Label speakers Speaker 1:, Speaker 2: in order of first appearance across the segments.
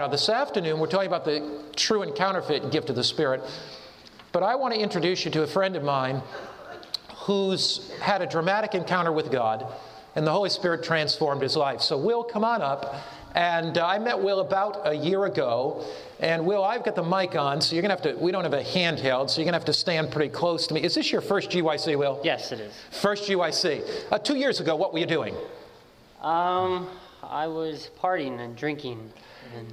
Speaker 1: Now, this afternoon, we're talking about the true and counterfeit gift of the Spirit. But I want to introduce you to a friend of mine who's had a dramatic encounter with God, and the Holy Spirit transformed his life. So, Will, come on up. And uh, I met Will about a year ago. And Will, I've got the mic on, so you're going to have to, we don't have a handheld, so you're going to have to stand pretty close to me. Is this your first GYC, Will?
Speaker 2: Yes, it is.
Speaker 1: First GYC. Uh, two years ago, what were you doing?
Speaker 2: Um, I was partying and drinking and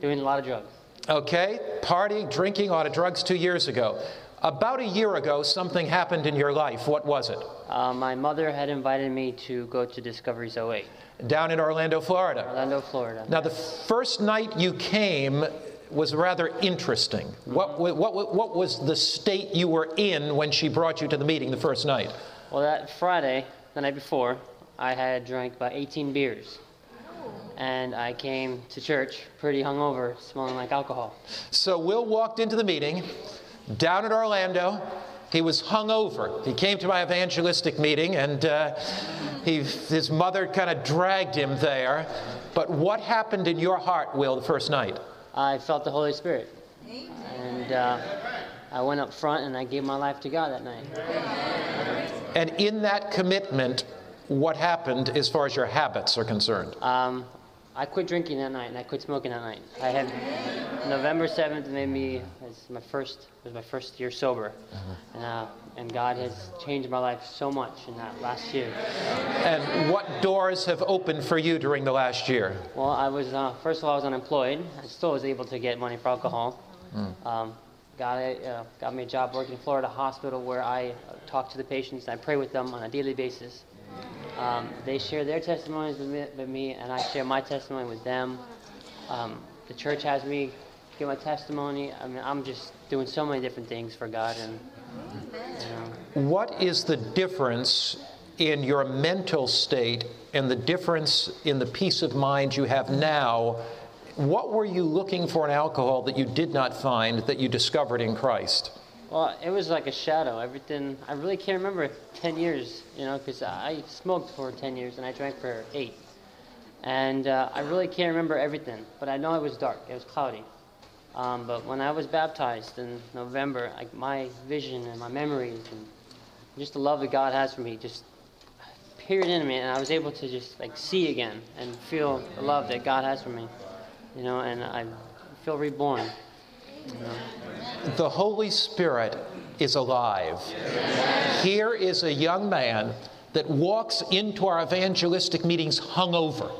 Speaker 2: doing a lot of drugs.
Speaker 1: Okay, partying, drinking, a lot of drugs two years ago. About a year ago, something happened in your life. What was it?
Speaker 2: Uh, my mother had invited me to go to Discoveries 08,
Speaker 1: Down in Orlando, Florida.
Speaker 2: Orlando, Florida.
Speaker 1: Now, the first night you came was rather interesting. What, wa- what, wa- what was the state you were in when she brought you to the meeting the first night?
Speaker 2: Well, that Friday, the night before, I had drank about 18 beers. And I came to church pretty hungover, smelling like alcohol.
Speaker 1: So Will walked into the meeting down in Orlando. He was hungover. He came to my evangelistic meeting, and uh, he, his mother kind of dragged him there. But what happened in your heart, Will, the first night?
Speaker 2: I felt the Holy Spirit. And uh, I went up front and I gave my life to God that night.
Speaker 1: And in that commitment, what happened as far as your habits are concerned?
Speaker 2: Um, I quit drinking that night and I quit smoking that night. I had November 7th made me my first was my first year sober, and, uh, and God has changed my life so much in that last year.
Speaker 1: And what doors have opened for you during the last year?
Speaker 2: Well, I was uh, first of all I was unemployed. I still was able to get money for alcohol. Um, got a, uh, got me a job working in Florida Hospital where I uh, talk to the patients and I pray with them on a daily basis. Um, they share their testimonies with me, with me, and I share my testimony with them. Um, the church has me give my testimony. I mean, I'm just doing so many different things for God, and you know,
Speaker 1: What is the difference in your mental state and the difference in the peace of mind you have now? What were you looking for in alcohol that you did not find that you discovered in Christ?
Speaker 2: Well, it was like a shadow. Everything. I really can't remember 10 years, you know, because I smoked for 10 years and I drank for eight. And uh, I really can't remember everything, but I know it was dark. It was cloudy. Um, but when I was baptized in November, like my vision and my memories and just the love that God has for me just appeared in me, and I was able to just like see again and feel the love that God has for me, you know, and I feel reborn.
Speaker 1: The Holy Spirit is alive. Here is a young man that walks into our evangelistic meetings hungover.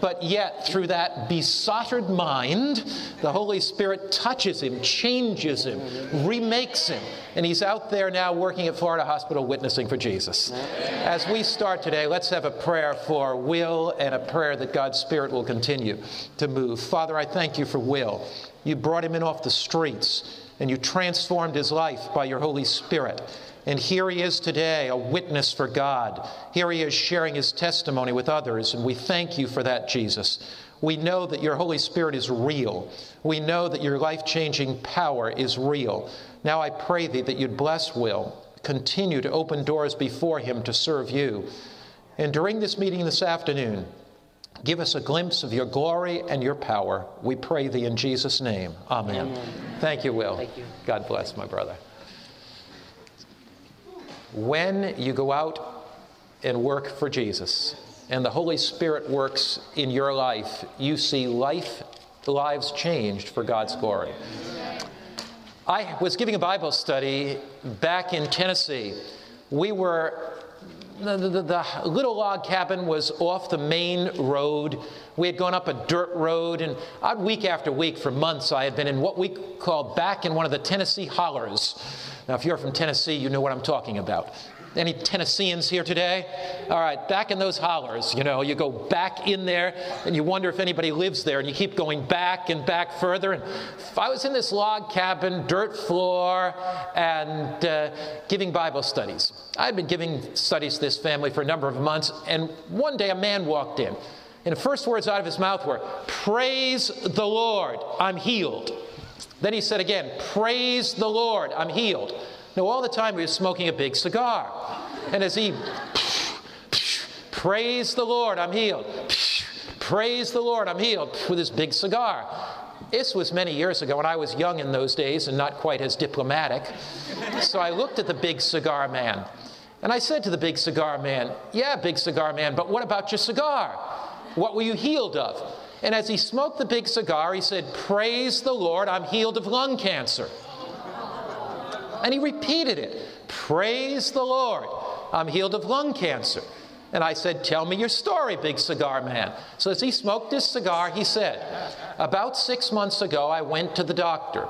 Speaker 1: But yet, through that besotted mind, the Holy Spirit touches him, changes him, remakes him, and he's out there now working at Florida Hospital witnessing for Jesus. As we start today, let's have a prayer for Will and a prayer that God's Spirit will continue to move. Father, I thank you for Will. You brought him in off the streets, and you transformed his life by your Holy Spirit. And here he is today, a witness for God. Here he is sharing his testimony with others, and we thank you for that, Jesus. We know that your Holy Spirit is real. We know that your life changing power is real. Now I pray thee that you'd bless Will, continue to open doors before him to serve you. And during this meeting this afternoon, give us a glimpse of your glory and your power. We pray thee in Jesus' name. Amen.
Speaker 2: Amen.
Speaker 1: Thank you, Will.
Speaker 2: Thank you.
Speaker 1: God bless, my brother. When you go out and work for Jesus, and the Holy Spirit works in your life, you see life, lives changed for God's glory. I was giving a Bible study back in Tennessee. We were, the, the, the little log cabin was off the main road. We had gone up a dirt road, and out week after week for months, I had been in what we call back in one of the Tennessee hollers. Now, if you're from Tennessee, you know what I'm talking about. Any Tennesseans here today? All right, back in those hollers, you know, you go back in there and you wonder if anybody lives there, and you keep going back and back further. And if I was in this log cabin, dirt floor, and uh, giving Bible studies. I'd been giving studies to this family for a number of months, and one day a man walked in, and the first words out of his mouth were, Praise the Lord, I'm healed. Then he said again, Praise the Lord, I'm healed. Now, all the time he was smoking a big cigar. And as he, Praise the Lord, I'm healed. Praise the Lord, I'm healed, with his big cigar. This was many years ago, and I was young in those days and not quite as diplomatic. So I looked at the big cigar man, and I said to the big cigar man, Yeah, big cigar man, but what about your cigar? What were you healed of? And as he smoked the big cigar, he said, Praise the Lord, I'm healed of lung cancer. And he repeated it Praise the Lord, I'm healed of lung cancer. And I said, Tell me your story, big cigar man. So as he smoked his cigar, he said, About six months ago, I went to the doctor.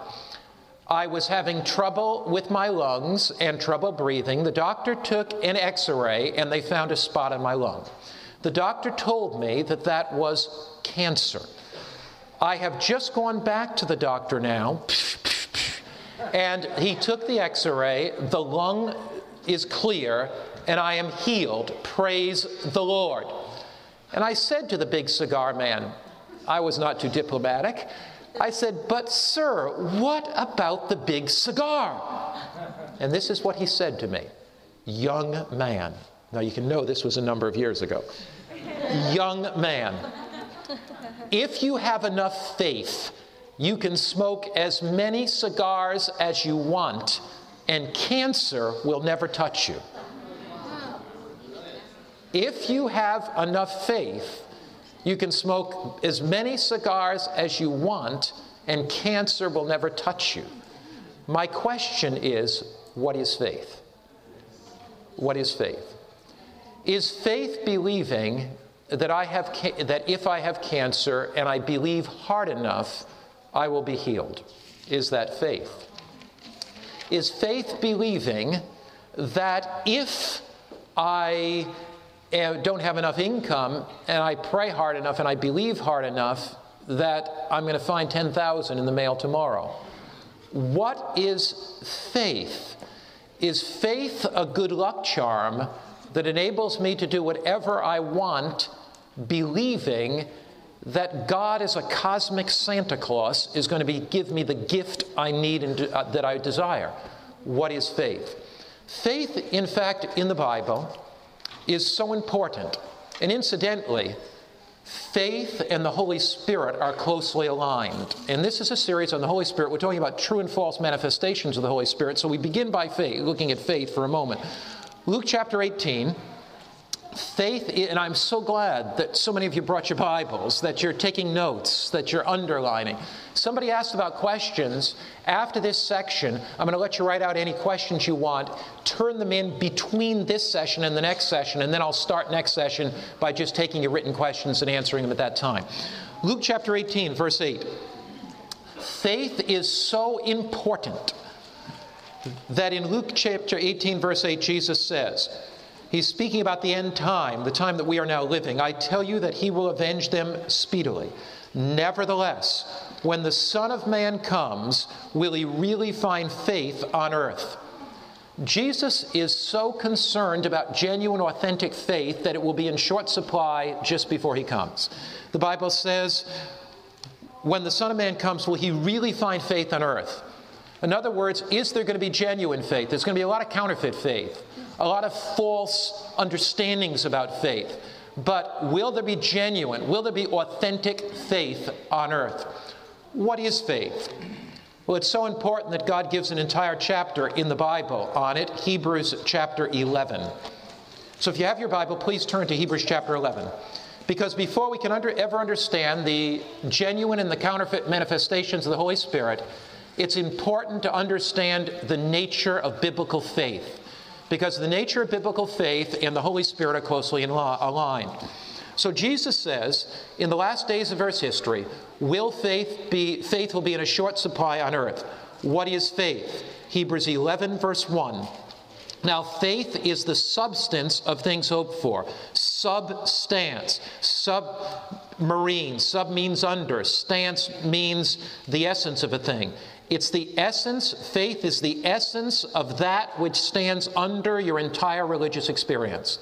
Speaker 1: I was having trouble with my lungs and trouble breathing. The doctor took an x ray and they found a spot in my lung. The doctor told me that that was cancer. I have just gone back to the doctor now, and he took the x ray. The lung is clear, and I am healed. Praise the Lord. And I said to the big cigar man, I was not too diplomatic. I said, But, sir, what about the big cigar? And this is what he said to me Young man. Now, you can know this was a number of years ago. Young man, if you have enough faith, you can smoke as many cigars as you want, and cancer will never touch you. If you have enough faith, you can smoke as many cigars as you want, and cancer will never touch you. My question is what is faith? What is faith? Is faith believing that, I have ca- that if I have cancer and I believe hard enough, I will be healed? Is that faith? Is faith believing that if I eh, don't have enough income and I pray hard enough and I believe hard enough that I'm going to find 10,000 in the mail tomorrow. What is faith? Is faith a good luck charm that enables me to do whatever I want, believing that God, as a cosmic Santa Claus, is going to be, give me the gift I need and uh, that I desire? What is faith? Faith, in fact, in the Bible, is so important. And incidentally, faith and the Holy Spirit are closely aligned. And this is a series on the Holy Spirit. We're talking about true and false manifestations of the Holy Spirit. So we begin by faith, looking at faith for a moment. Luke chapter 18 faith, and I'm so glad that so many of you brought your Bibles, that you're taking notes, that you're underlining. Somebody asked about questions. After this section, I'm going to let you write out any questions you want, turn them in between this session and the next session, and then I'll start next session by just taking your written questions and answering them at that time. Luke chapter 18, verse 8. Faith is so important that in Luke chapter 18, verse 8, Jesus says, He's speaking about the end time, the time that we are now living. I tell you that he will avenge them speedily. Nevertheless, when the Son of Man comes, will he really find faith on earth? Jesus is so concerned about genuine, authentic faith that it will be in short supply just before he comes. The Bible says, when the Son of Man comes, will he really find faith on earth? In other words, is there going to be genuine faith? There's going to be a lot of counterfeit faith a lot of false understandings about faith. But will there be genuine, will there be authentic faith on earth? What is faith? Well, it's so important that God gives an entire chapter in the Bible on it, Hebrews chapter 11. So if you have your Bible, please turn to Hebrews chapter 11. Because before we can under, ever understand the genuine and the counterfeit manifestations of the Holy Spirit, it's important to understand the nature of biblical faith because the nature of biblical faith and the Holy Spirit are closely aligned. So Jesus says, in the last days of Earth's history, will faith be faith will be in a short supply on earth. What is faith? Hebrews 11 verse 1. Now, faith is the substance of things hoped for. Substance. Submarine. Sub means under. Stance means the essence of a thing. It's the essence, faith is the essence of that which stands under your entire religious experience.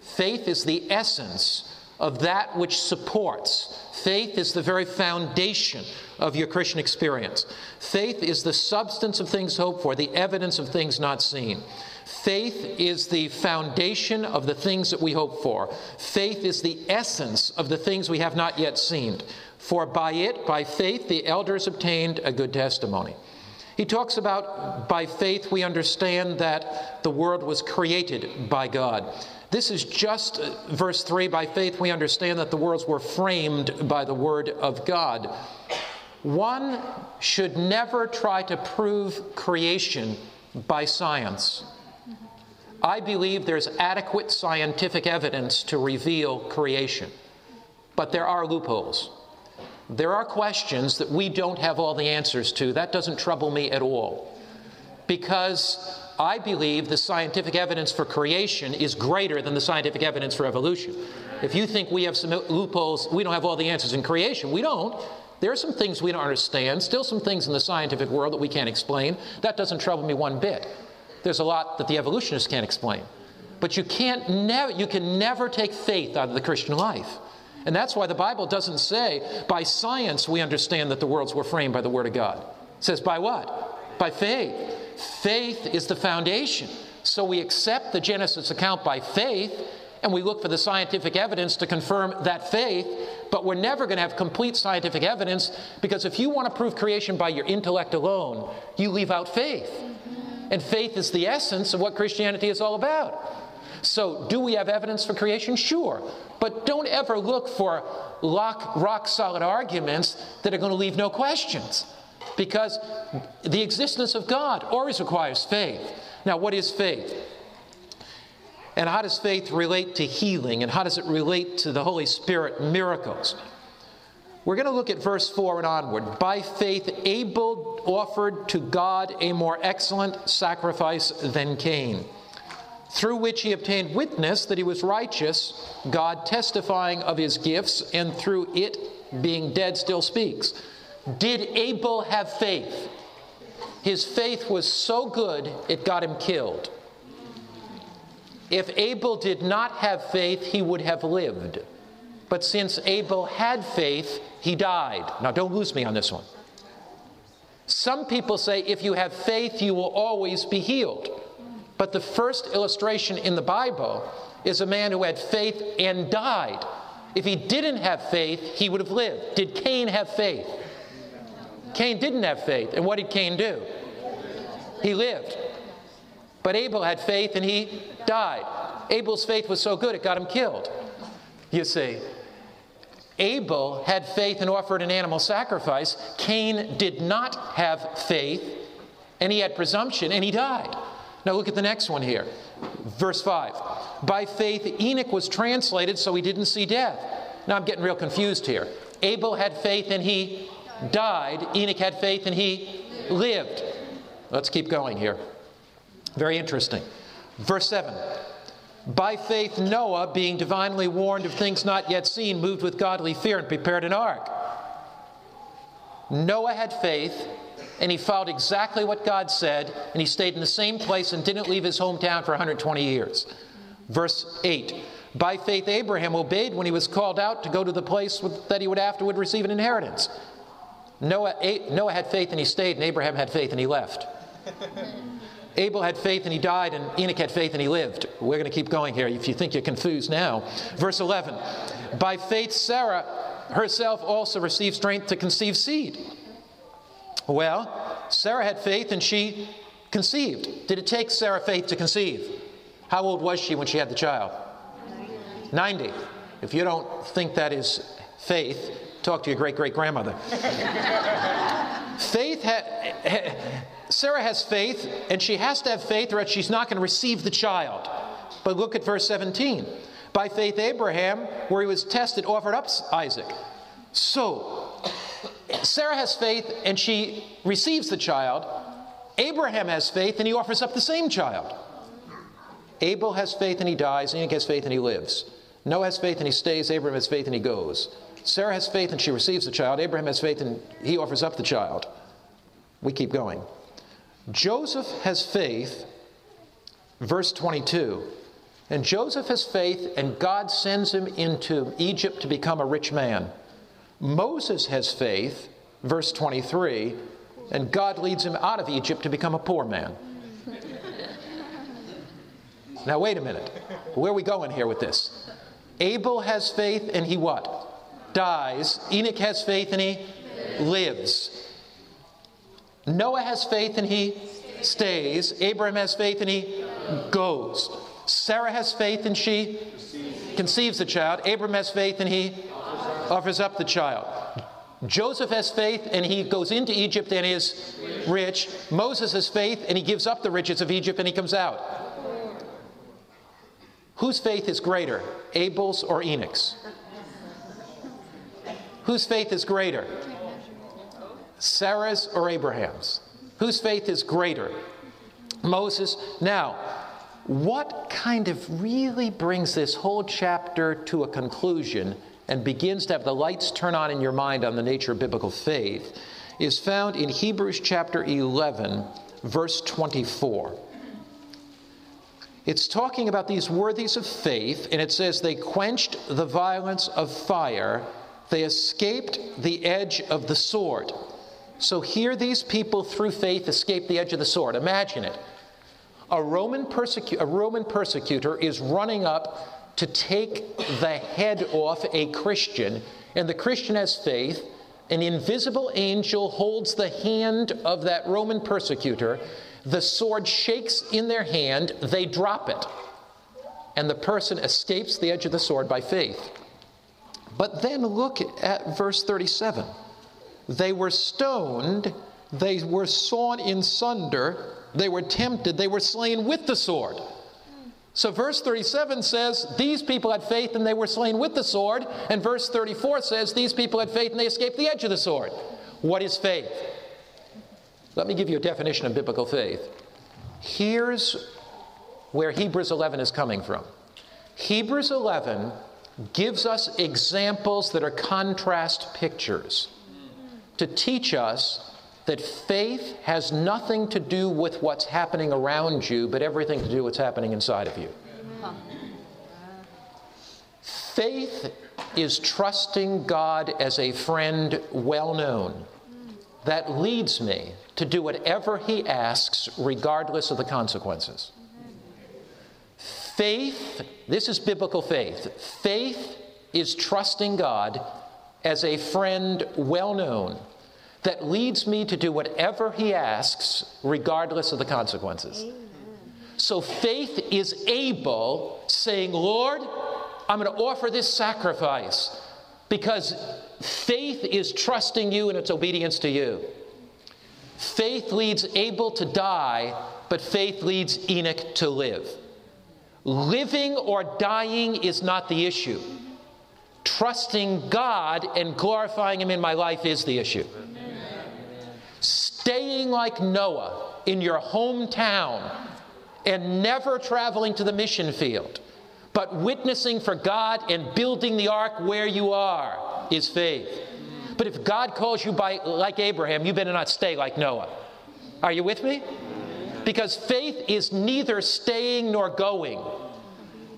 Speaker 1: Faith is the essence of that which supports. Faith is the very foundation of your Christian experience. Faith is the substance of things hoped for, the evidence of things not seen. Faith is the foundation of the things that we hope for. Faith is the essence of the things we have not yet seen. For by it, by faith, the elders obtained a good testimony. He talks about by faith we understand that the world was created by God. This is just uh, verse 3 by faith we understand that the worlds were framed by the word of God. One should never try to prove creation by science. I believe there's adequate scientific evidence to reveal creation, but there are loopholes. There are questions that we don't have all the answers to. That doesn't trouble me at all. Because I believe the scientific evidence for creation is greater than the scientific evidence for evolution. If you think we have some loopholes, we don't have all the answers in creation, we don't. There are some things we don't understand, still some things in the scientific world that we can't explain. That doesn't trouble me one bit. There's a lot that the evolutionists can't explain. But you can't never you can never take faith out of the Christian life. And that's why the Bible doesn't say by science we understand that the worlds were framed by the word of God. It says by what? By faith. Faith is the foundation. So we accept the Genesis account by faith and we look for the scientific evidence to confirm that faith, but we're never going to have complete scientific evidence because if you want to prove creation by your intellect alone, you leave out faith. And faith is the essence of what Christianity is all about. So, do we have evidence for creation? Sure. But don't ever look for lock, rock solid arguments that are going to leave no questions. Because the existence of God always requires faith. Now, what is faith? And how does faith relate to healing? And how does it relate to the Holy Spirit miracles? We're going to look at verse 4 and onward. By faith, Abel offered to God a more excellent sacrifice than Cain, through which he obtained witness that he was righteous, God testifying of his gifts, and through it, being dead, still speaks. Did Abel have faith? His faith was so good, it got him killed. If Abel did not have faith, he would have lived. But since Abel had faith, he died. Now, don't lose me on this one. Some people say if you have faith, you will always be healed. But the first illustration in the Bible is a man who had faith and died. If he didn't have faith, he would have lived. Did Cain have faith? Cain didn't have faith. And what did Cain do? He lived. But Abel had faith and he died. Abel's faith was so good it got him killed. You see. Abel had faith and offered an animal sacrifice. Cain did not have faith and he had presumption and he died. Now look at the next one here. Verse 5. By faith, Enoch was translated so he didn't see death. Now I'm getting real confused here. Abel had faith and he died. Enoch had faith and he lived. Let's keep going here. Very interesting. Verse 7 By faith, Noah, being divinely warned of things not yet seen, moved with godly fear and prepared an ark. Noah had faith, and he followed exactly what God said, and he stayed in the same place and didn't leave his hometown for 120 years. Verse 8 By faith, Abraham obeyed when he was called out to go to the place that he would afterward receive an inheritance. Noah, Noah had faith and he stayed, and Abraham had faith and he left. Abel had faith and he died, and Enoch had faith and he lived. We're going to keep going here if you think you're confused now. Verse 11 By faith, Sarah herself also received strength to conceive seed. Well, Sarah had faith and she conceived. Did it take Sarah faith to conceive? How old was she when she had the child? 90. If you don't think that is faith, talk to your great great grandmother. faith had. Sarah has faith, and she has to have faith, or else she's not going to receive the child. But look at verse 17. By faith, Abraham, where he was tested, offered up Isaac. So, Sarah has faith, and she receives the child. Abraham has faith, and he offers up the same child. Abel has faith, and he dies. Enoch has faith, and he lives. Noah has faith, and he stays. Abraham has faith, and he goes. Sarah has faith, and she receives the child. Abraham has faith, and he offers up the child. We keep going. Joseph has faith, verse 22. And Joseph has faith, and God sends him into Egypt to become a rich man. Moses has faith, verse 23, and God leads him out of Egypt to become a poor man. Now, wait a minute. Where are we going here with this? Abel has faith and he what? Dies. Enoch has faith and he lives. Noah has faith and he stays. Abraham has faith and he goes. Sarah has faith and she conceives the child. Abraham has faith and he offers up the child. Joseph has faith and he goes into Egypt and is rich. Moses has faith and he gives up the riches of Egypt and he comes out. Whose faith is greater, Abel's or Enoch's? Whose faith is greater? Sarah's or Abraham's? Whose faith is greater? Moses. Now, what kind of really brings this whole chapter to a conclusion and begins to have the lights turn on in your mind on the nature of biblical faith is found in Hebrews chapter 11, verse 24. It's talking about these worthies of faith, and it says, They quenched the violence of fire, they escaped the edge of the sword. So here, these people, through faith, escaped the edge of the sword. Imagine it. A Roman, persecu- a Roman persecutor is running up to take the head off a Christian, and the Christian has faith. An invisible angel holds the hand of that Roman persecutor. The sword shakes in their hand, they drop it, and the person escapes the edge of the sword by faith. But then look at verse 37. They were stoned, they were sawn in sunder, they were tempted, they were slain with the sword. So, verse 37 says, These people had faith and they were slain with the sword. And verse 34 says, These people had faith and they escaped the edge of the sword. What is faith? Let me give you a definition of biblical faith. Here's where Hebrews 11 is coming from. Hebrews 11 gives us examples that are contrast pictures to teach us that faith has nothing to do with what's happening around you, but everything to do with what's happening inside of you. Faith is trusting God as a friend well known that leads me to do whatever He asks, regardless of the consequences. Faith, this is biblical faith. Faith is trusting God as a friend well known that leads me to do whatever He asks, regardless of the consequences. So faith is Abel, saying, Lord, I'm going to offer this sacrifice because faith is trusting you and its obedience to you. Faith leads Abel to die, but faith leads Enoch to live. Living or dying is not the issue. Trusting God and glorifying Him in my life is the issue. Staying like Noah in your hometown and never traveling to the mission field, but witnessing for God and building the ark where you are is faith. But if God calls you by like Abraham, you better not stay like Noah. Are you with me? Because faith is neither staying nor going.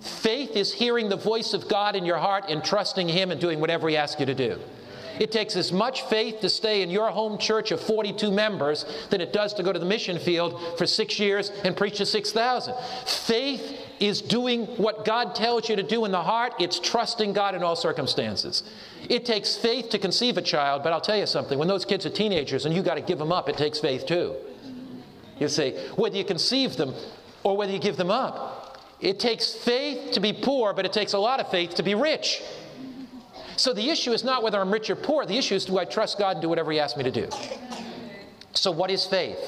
Speaker 1: Faith is hearing the voice of God in your heart and trusting Him and doing whatever He asks you to do. It takes as much faith to stay in your home church of 42 members than it does to go to the mission field for six years and preach to 6,000. Faith is doing what God tells you to do in the heart, it's trusting God in all circumstances. It takes faith to conceive a child, but I'll tell you something when those kids are teenagers and you got to give them up, it takes faith too. You see, whether you conceive them or whether you give them up. It takes faith to be poor, but it takes a lot of faith to be rich. So the issue is not whether I'm rich or poor. The issue is do I trust God and do whatever He asks me to do? So, what is faith?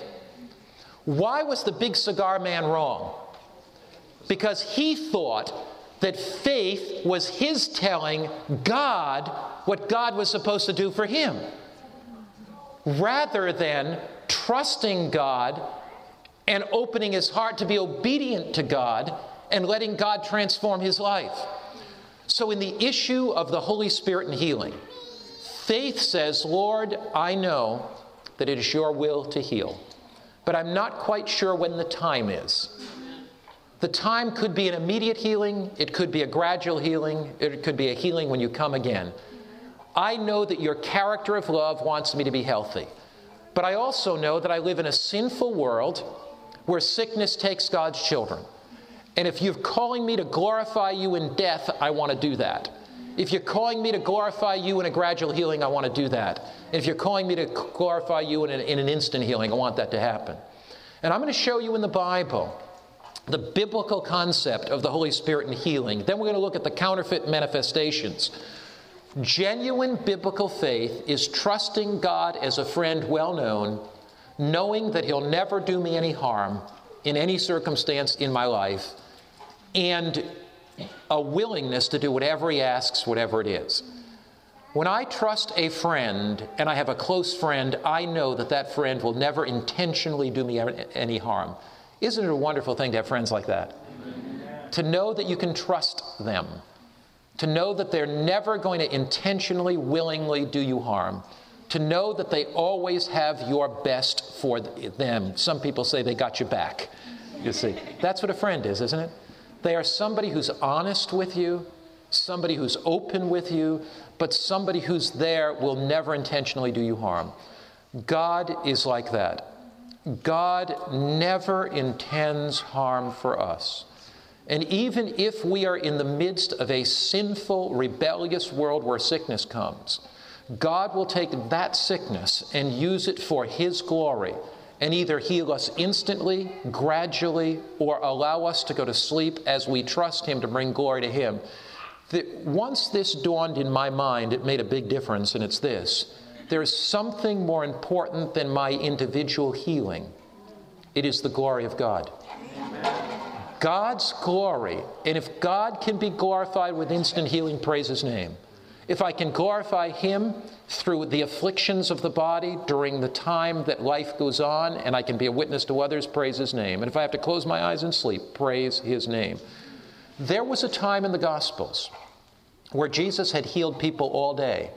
Speaker 1: Why was the big cigar man wrong? Because he thought that faith was his telling God what God was supposed to do for him, rather than trusting God and opening his heart to be obedient to God and letting God transform his life. So, in the issue of the Holy Spirit and healing, faith says, Lord, I know that it is your will to heal, but I'm not quite sure when the time is. The time could be an immediate healing, it could be a gradual healing, it could be a healing when you come again. I know that your character of love wants me to be healthy, but I also know that I live in a sinful world where sickness takes God's children. And if you're calling me to glorify you in death, I want to do that. If you're calling me to glorify you in a gradual healing, I want to do that. And if you're calling me to glorify you in an, in an instant healing, I want that to happen. And I'm going to show you in the Bible the biblical concept of the Holy Spirit and healing. Then we're going to look at the counterfeit manifestations. Genuine biblical faith is trusting God as a friend well known, knowing that He'll never do me any harm in any circumstance in my life, and a willingness to do whatever He asks, whatever it is. When I trust a friend and I have a close friend, I know that that friend will never intentionally do me any harm. Isn't it a wonderful thing to have friends like that? Amen. To know that you can trust them to know that they're never going to intentionally, willingly do you harm, to know that they always have your best for them. Some people say they got your back. You see, that's what a friend is, isn't it? They are somebody who's honest with you, somebody who's open with you, but somebody who's there will never intentionally do you harm. God is like that. God never intends harm for us. And even if we are in the midst of a sinful, rebellious world where sickness comes, God will take that sickness and use it for His glory and either heal us instantly, gradually, or allow us to go to sleep as we trust Him to bring glory to Him. once this dawned in my mind, it made a big difference, and it's this there's something more important than my individual healing. It is the glory of God. God's glory. And if God can be glorified with instant healing, praise His name. If I can glorify Him through the afflictions of the body during the time that life goes on, and I can be a witness to others, praise His name. And if I have to close my eyes and sleep, praise His name. There was a time in the Gospels where Jesus had healed people all day.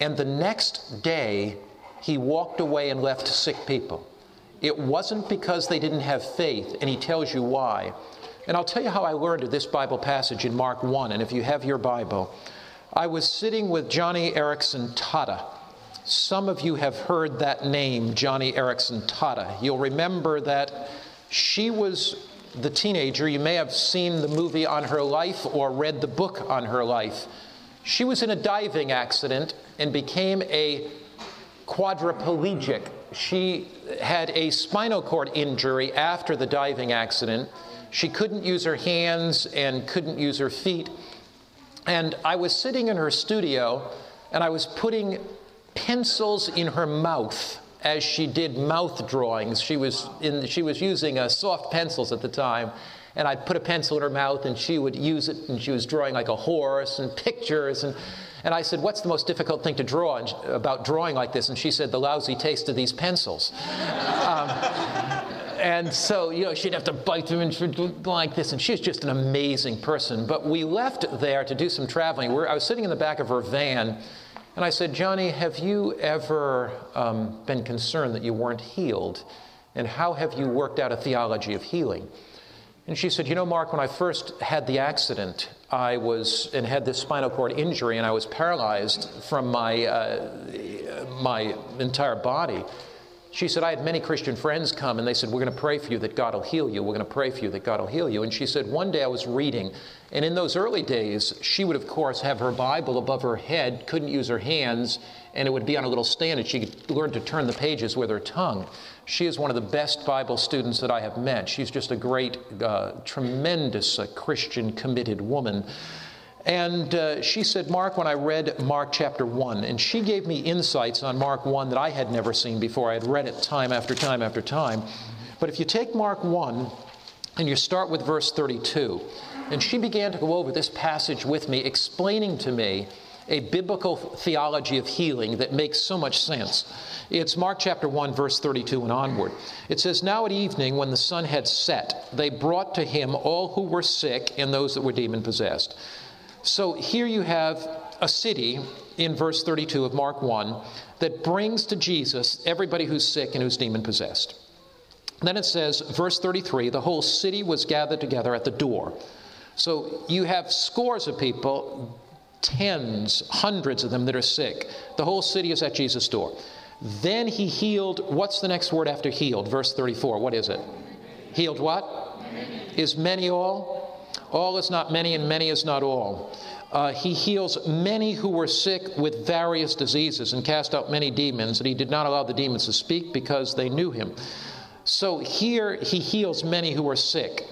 Speaker 1: And the next day, he walked away and left sick people. It wasn't because they didn't have faith, and he tells you why. And I'll tell you how I learned this Bible passage in Mark 1. And if you have your Bible, I was sitting with Joni Eareckson Tada. Some of you have heard that name, Joni Eareckson Tada. You'll remember that she was the teenager. You may have seen the movie on her life or read the book on her life. She was in a diving accident and became a quadriplegic. She had a spinal cord injury after the diving accident. She couldn't use her hands and couldn't use her feet. And I was sitting in her studio and I was putting pencils in her mouth as she did mouth drawings. She was, in, she was using uh, soft pencils at the time. And I'd put a pencil in her mouth and she would use it and she was drawing like a horse and pictures. And and I said, What's the most difficult thing to draw about drawing like this? And she said, The lousy taste of these pencils. um, and so, you know, she'd have to bite them and she'd like this. And she's just an amazing person. But we left there to do some traveling. We're, I was sitting in the back of her van. And I said, Joni, have you ever um, been concerned that you weren't healed? And how have you worked out a theology of healing? And she said, You know, Mark, when I first had the accident, I was and had this spinal cord injury, and I was paralyzed from my, uh, my entire body. She said, I had many Christian friends come and they said, We're going to pray for you that God will heal you. We're going to pray for you that God will heal you. And she said, One day I was reading, and in those early days, she would, of course, have her Bible above her head, couldn't use her hands, and it would be on a little stand, and she could learn to turn the pages with her tongue. She is one of the best Bible students that I have met. She's just a great, uh, tremendous uh, Christian committed woman. And uh, she said, Mark, when I read Mark chapter 1, and she gave me insights on Mark 1 that I had never seen before. I had read it time after time after time. But if you take Mark 1 and you start with verse 32, and she began to go over this passage with me, explaining to me a biblical theology of healing that makes so much sense. It's Mark chapter 1, verse 32 and onward. It says, Now at evening, when the sun had set, they brought to him all who were sick and those that were demon possessed. So here you have a city in verse 32 of Mark 1 that brings to Jesus everybody who's sick and who's demon possessed. Then it says, verse 33 the whole city was gathered together at the door. So you have scores of people tens, hundreds of them that are sick. The whole city is at Jesus' door. Then he healed, what's the next word after healed? Verse 34, what is it? Healed what? Is many all? All is not many, and many is not all. Uh, he heals many who were sick with various diseases and cast out many demons, and he did not allow the demons to speak because they knew him. So here he heals many who are sick.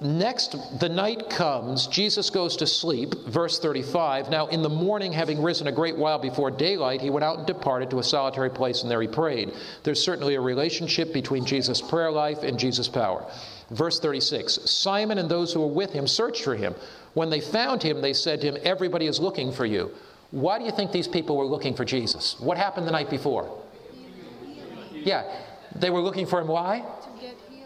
Speaker 1: Next, the night comes, Jesus goes to sleep, verse 35. Now, in the morning, having risen a great while before daylight, he went out and departed to a solitary place, and there he prayed. There's certainly a relationship between Jesus' prayer life and Jesus' power. Verse 36 Simon and those who were with him searched for him. When they found him, they said to him, Everybody is looking for you. Why do you think these people were looking for Jesus? What happened the night before? Yeah, they were looking for him. Why?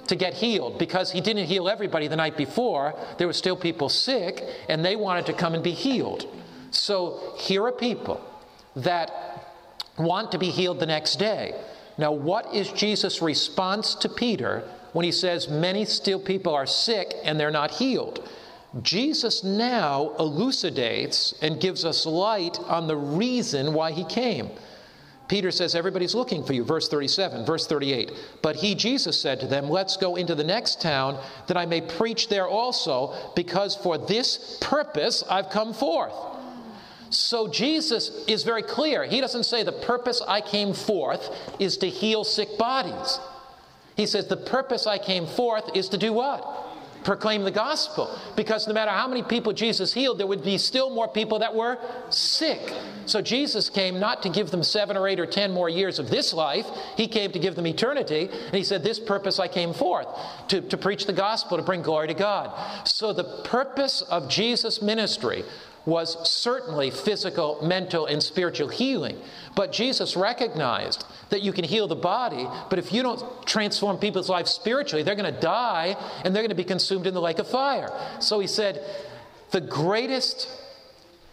Speaker 1: to get healed because he didn't heal everybody the night before. There were still people sick, and they wanted to come and be healed. So here are people that want to be healed the next day. Now, what is Jesus' response to Peter when he says, Many still people are sick and they're not healed? Jesus now elucidates and gives us light on the reason why he came. Peter says, Everybody's looking for you. Verse 37, verse 38. But he, Jesus, said to them, Let's go into the next town that I may preach there also, because for this purpose I've come forth. So Jesus is very clear. He doesn't say the purpose I came forth is to heal sick bodies. He says the purpose I came forth is to do what? proclaim the gospel. Because no matter how many people Jesus healed, there would be still more people that were sick. So Jesus came not to give them seven or eight or ten more years of this life, He came to give them eternity. And He said, This purpose I came forth to, to preach the gospel, to bring glory to God. So the purpose of Jesus' ministry was certainly physical, mental, and spiritual healing. But Jesus recognized that you can heal the body, but if you don't transform people's lives spiritually, they're going to die and they're going to be consumed in the lake of fire. So he said, the greatest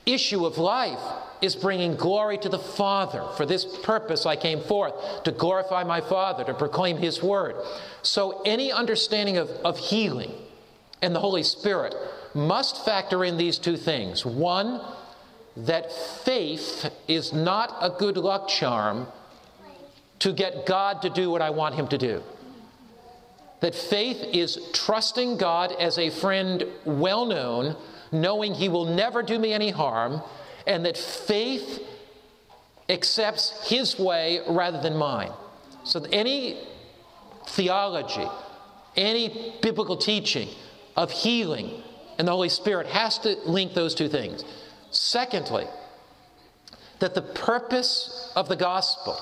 Speaker 1: issue of life is bringing glory to the Father. For this purpose I came forth, to glorify my Father, to proclaim His word. So any understanding of, of healing and the Holy Spirit must factor in these two things. One, that faith is not a good luck charm to get God to do what I want Him to do. That faith is trusting God as a friend well known, knowing He will never do me any harm, and that faith accepts His way rather than mine. So, any theology, any biblical teaching of healing and the Holy Spirit has to link those two things. Secondly, that the purpose of the gospel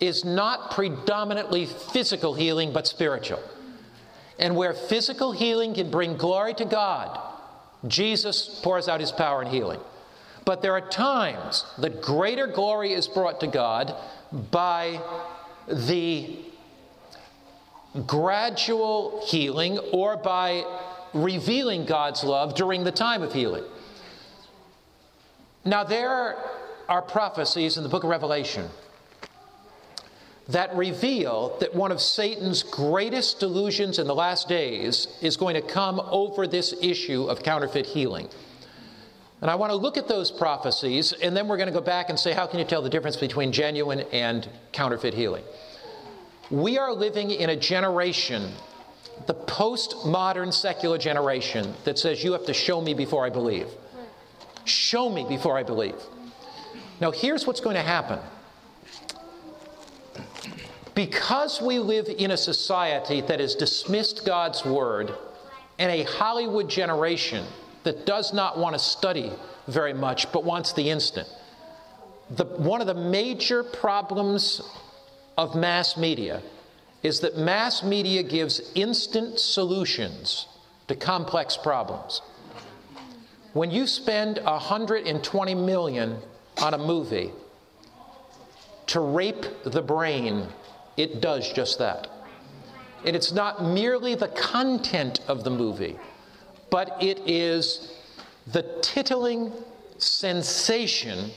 Speaker 1: is not predominantly physical healing, but spiritual. And where physical healing can bring glory to God, Jesus pours out his power in healing. But there are times that greater glory is brought to God by the gradual healing or by revealing God's love during the time of healing. Now, there are prophecies in the book of Revelation that reveal that one of Satan's greatest delusions in the last days is going to come over this issue of counterfeit healing. And I want to look at those prophecies, and then we're going to go back and say, how can you tell the difference between genuine and counterfeit healing? We are living in a generation the postmodern secular generation that says you have to show me before I believe. Show me before I believe. Now, here's what's going to happen. Because we live in a society that has dismissed God's word and a Hollywood generation that does not want to study very much but wants the instant, the, one of the major problems of mass media is that mass media gives instant solutions to complex problems. When you spend 120 million on a movie to rape the brain, it does just that. And it's not merely the content of the movie, but it is the tittling sensation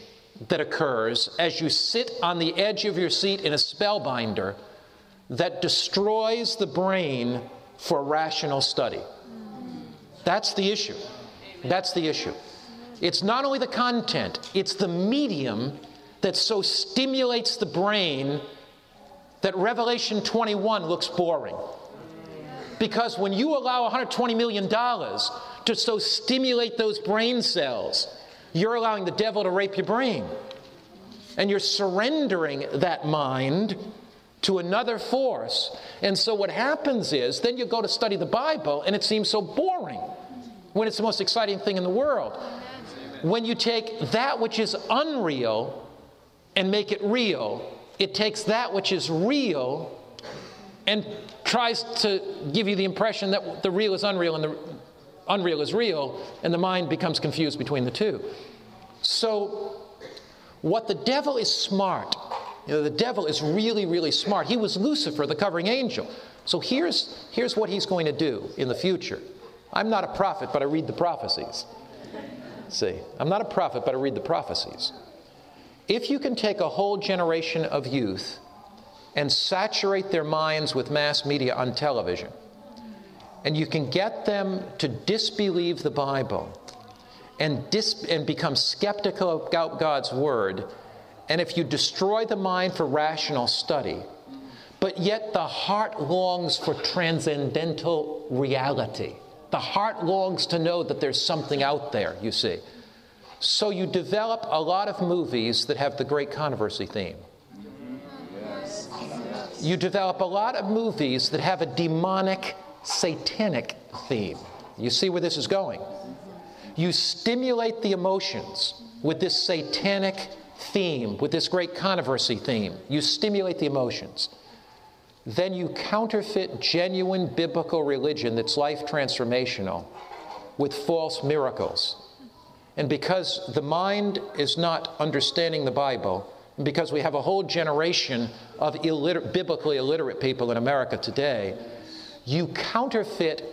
Speaker 1: that occurs as you sit on the edge of your seat in a spellbinder that destroys the brain for rational study. That's the issue. That's the issue. It's not only the content, it's the medium that so stimulates the brain that Revelation 21 looks boring. Because when you allow $120 million to so stimulate those brain cells, you're allowing the devil to rape your brain. And you're surrendering that mind to another force. And so what happens is then you go to study the Bible and it seems so boring when it's the most exciting thing in the world. When you take that which is unreal and make it real, it takes that which is real and tries to give you the impression that the real is unreal and the unreal is real, and the mind becomes confused between the two. So, what the devil is smart, you know, the devil is really, really smart. He was Lucifer, the covering angel. So, here's, here's what he's going to do in the future. I'm not a prophet, but I read the prophecies. See, I'm not a prophet, but I read the prophecies. If you can take a whole generation of youth and saturate their minds with mass media on television, and you can get them to disbelieve the Bible and, dis- and become skeptical about God's Word, and if you destroy the mind for rational study, but yet the heart longs for transcendental reality. The heart longs to know that there's something out there, you see. So you develop a lot of movies that have the great controversy theme. You develop a lot of movies that have a demonic, satanic theme. You see where this is going? You stimulate the emotions with this satanic theme, with this great controversy theme. You stimulate the emotions. Then you counterfeit genuine biblical religion that's life transformational with false miracles and because the mind is not understanding the Bible, and because we have a whole generation of illiter- biblically illiterate people in America today, you counterfeit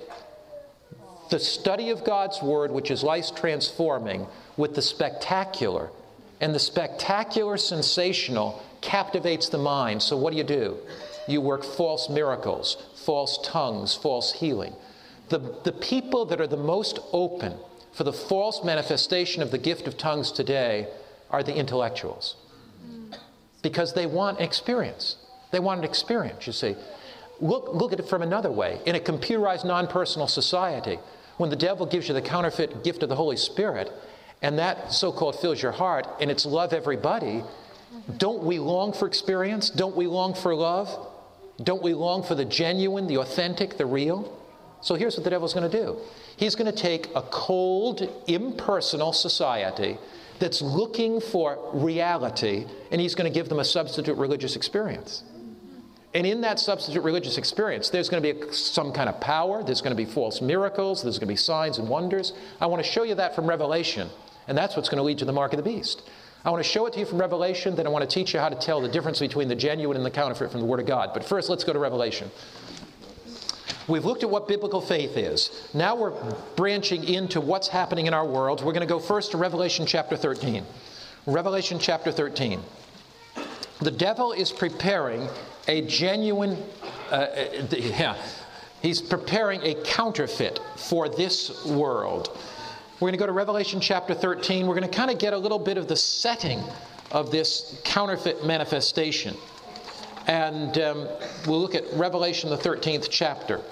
Speaker 1: the study of God's Word, which is life transforming, with the spectacular. And the spectacular, sensational captivates the mind. So, what do you do? You work false miracles, false tongues, false healing. The, the people that are the most open for the false manifestation of the gift of tongues today are the intellectuals. Because they want experience. They want an experience, you see. Look, look at it from another way. In a computerized, non personal society, when the devil gives you the counterfeit gift of the Holy Spirit, and that so called fills your heart, and it's love everybody, don't we long for experience? Don't we long for love? Don't we long for the genuine, the authentic, the real? So here's what the devil's going to do He's going to take a cold, impersonal society that's looking for reality, and he's going to give them a substitute religious experience. And in that substitute religious experience, there's going to be some kind of power, there's going to be false miracles, there's going to be signs and wonders. I want to show you that from Revelation, and that's what's going to lead to the mark of the beast. I want to show it to you from Revelation, then I want to teach you how to tell the difference between the genuine and the counterfeit from the Word of God. But first, let's go to Revelation. We've looked at what biblical faith is. Now we're branching into what's happening in our world. We're going to go first to Revelation chapter 13. Revelation chapter 13. The devil is preparing a genuine, uh, uh yeah, he's preparing a counterfeit for this world. We're going to go to Revelation chapter 13. We're going to kind of get a little bit of the setting of this counterfeit manifestation. And um, we'll look at Revelation, the 13th chapter.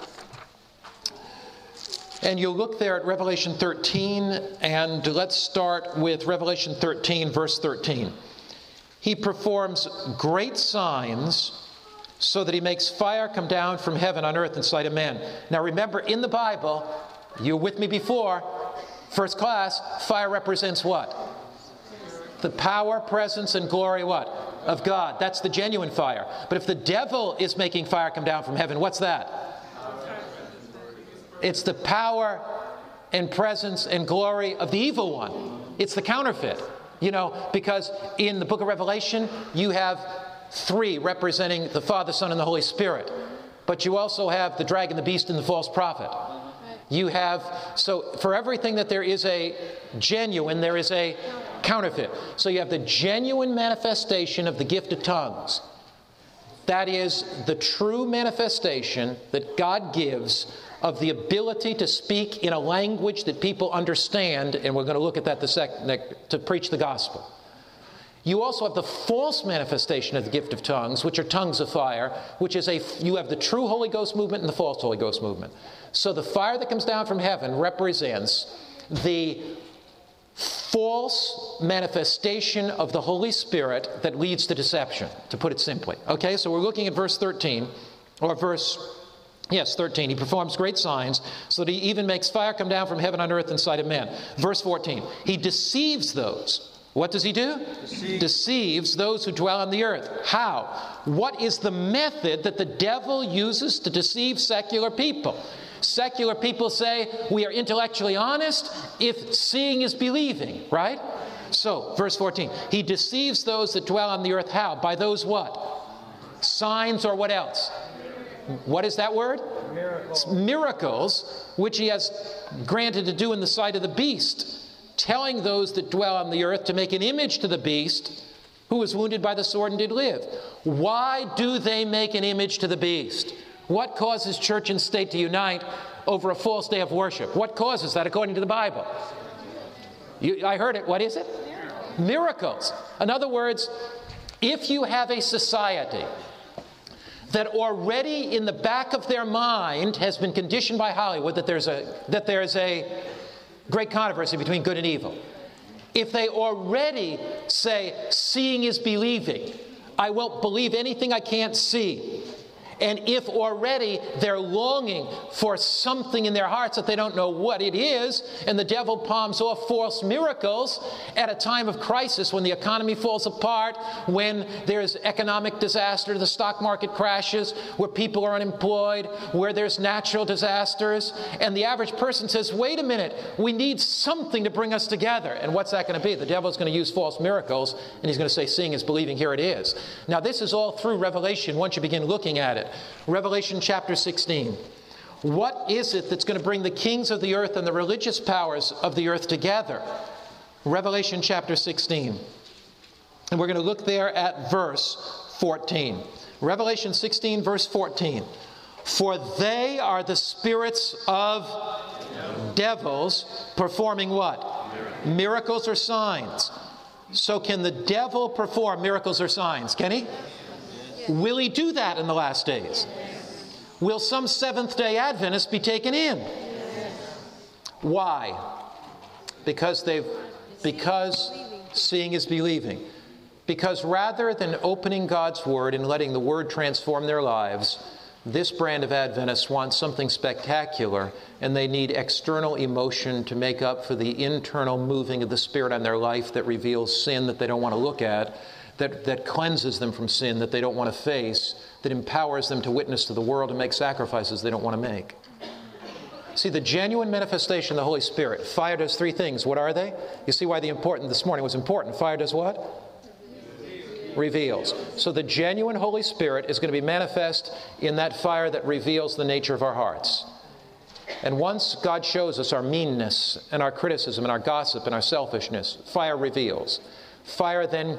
Speaker 1: And you'll look there at Revelation 13, and let's start with Revelation 13, verse 13. He performs great signs so that he makes fire come down from heaven on earth in sight of men. Now remember, in the Bible, you were with me before, first class, fire represents what? The power, presence, and glory, what? Of God. That's the genuine fire. But if the devil is making fire come down from heaven, what's that? It's the power and presence and glory of the evil one. It's the counterfeit. You know, because in the book of Revelation, you have three representing the Father, Son, and the Holy Spirit. But you also have the dragon, the beast, and the false prophet. You have, so for everything that there is a genuine, there is a counterfeit. So you have the genuine manifestation of the gift of tongues. That is the true manifestation that God gives of the ability to speak in a language that people understand, and we're going to look at that the sec- to preach the gospel. You also have the false manifestation of the gift of tongues, which are tongues of fire, which is a, you have the true Holy Ghost movement and the false Holy Ghost movement. So the fire that comes down from heaven represents the false manifestation of the Holy Spirit that leads to deception, to put it simply. Okay, so we're looking at verse 13, or verse Yes, 13. He performs great signs so that he even makes fire come down from heaven on earth in sight of men. Verse 14. He deceives those. What does he do? Deceives. deceives those who dwell on the earth. How? What is the method that the devil uses to deceive secular people? Secular people say we are intellectually honest if seeing is believing, right? So, verse 14, he deceives those that dwell on the earth. How? By those what? Signs or what else? What is that word?
Speaker 3: Miracles.
Speaker 1: Miracles, which he has granted to do in the sight of the beast, telling those that dwell on the earth to make an image to the beast who was wounded by the sword and did live. Why do they make an image to the beast? What causes church and state to unite over a false day of worship? What causes that according to the Bible? You, I heard it. What is it? Miracles. In other words, if you have a society that already in the back of their mind has been conditioned by Hollywood that there's a, that there's a great controversy between good and evil, if they already say, seeing is believing, I won't believe anything I can't see. And if already they're longing for something in their hearts that they don't know what it is, and the devil palms off false miracles at a time of crisis when the economy falls apart, when there's economic disaster, the stock market crashes, where people are unemployed, where there's natural disasters, and the average person says, wait a minute, we need something to bring us together. And what's that going to be? The devil's going to use false miracles, and he's going to say, seeing is believing, here it is. Now, this is all through Revelation once you begin looking at it. Revelation chapter 16. What is it that's going to bring the kings of the earth and the religious powers of the earth together? Revelation chapter 16. And we're going to look there at verse 14. Revelation 16, verse 14. For they are the spirits of devils performing what? Miracles or signs. So, can the devil perform miracles or signs? Can he? Will he do that in the last days? Will some Seventh day Adventists be taken in? Why? Because they've because seeing is believing. Because rather than opening God's Word and letting the Word transform their lives, this brand of Adventists wants something spectacular, and they need external emotion to make up for the internal moving of the Spirit on their life that reveals sin that they don't want to look at that, that cleanses them from sin that they don't want to face, that empowers them to witness to the world and make sacrifices they don't want to make. See, the genuine manifestation of the Holy Spirit, fire does three things. What are they? You see why the important this morning was important. Fire does what? reveals. So the genuine Holy Spirit is going to be manifest in that fire that reveals the nature of our hearts. And once God shows us our meanness and our criticism and our gossip and our selfishness, fire reveals. Fire then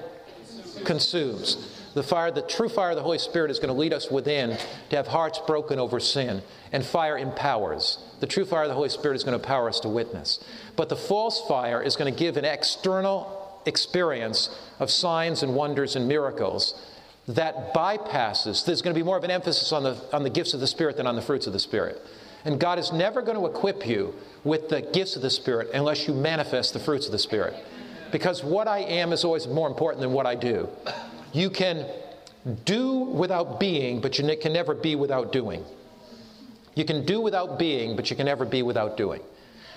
Speaker 1: consumes. The fire, the true fire of the Holy Spirit is going to lead us within to have hearts broken over sin. And fire empowers. The true fire of the Holy Spirit is going to empower us to witness. But the false fire is going to give an external experience of signs and wonders and miracles that bypasses. There's going to be more of an emphasis on the, on the gifts of the Spirit than on the fruits of the Spirit. And God is never going to equip you with the gifts of the Spirit unless you manifest the fruits of the Spirit because what I am is always more important than what I do. You can do without being, but you can never be without doing. You can do without being, but you can never be without doing.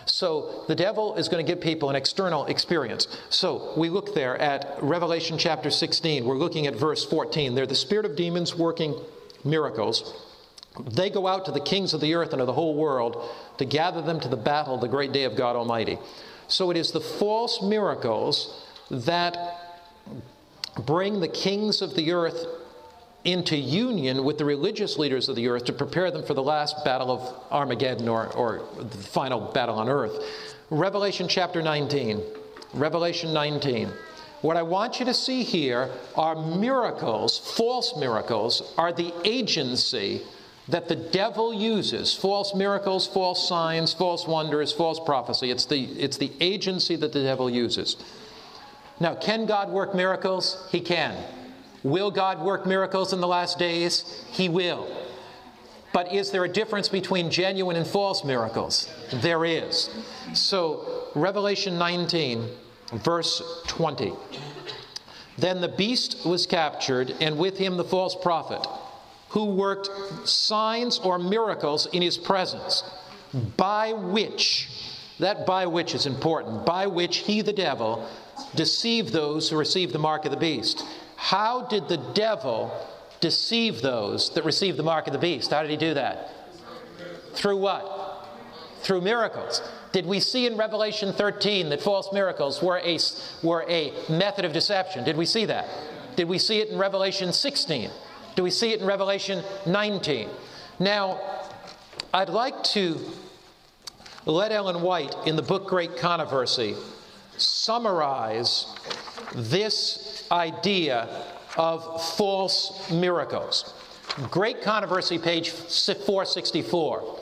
Speaker 1: So the devil is going to give people an external experience. So we look there at Revelation chapter 16. We're looking at verse 14. They're the spirit of demons working miracles. They go out to the kings of the earth and of the whole world to gather them to the battle, the great day of God Almighty. So it is the false miracles that bring the kings of the earth into union with the religious leaders of the earth to prepare them for the last battle of Armageddon or, or the final battle on earth. Revelation chapter 19. Revelation 19. What I want you to see here are miracles, false miracles, are the agency that the devil uses false miracles, false signs, false wonders, false prophecy. It's the, it's the agency that the devil uses. Now, can God work miracles? He can. Will God work miracles in the last days? He will. But is there a difference between genuine and false miracles? There is. So, Revelation 19, verse 20. Then the beast was captured, and with him the false prophet, who worked signs or miracles in his presence, by which, that by which is important, by which he, the devil, deceived those who received the mark of the beast. How did the devil deceive those that received the mark of the beast? How did he do that? Through what? Through miracles. Did we see in Revelation 13 that false miracles were a, were a method of deception? Did we see that? Did we see it in Revelation 16? Do we see it in Revelation 19? Now, I'd like to let Ellen White, in the book Great Controversy, summarize this idea of false miracles. Great Controversy, page 464.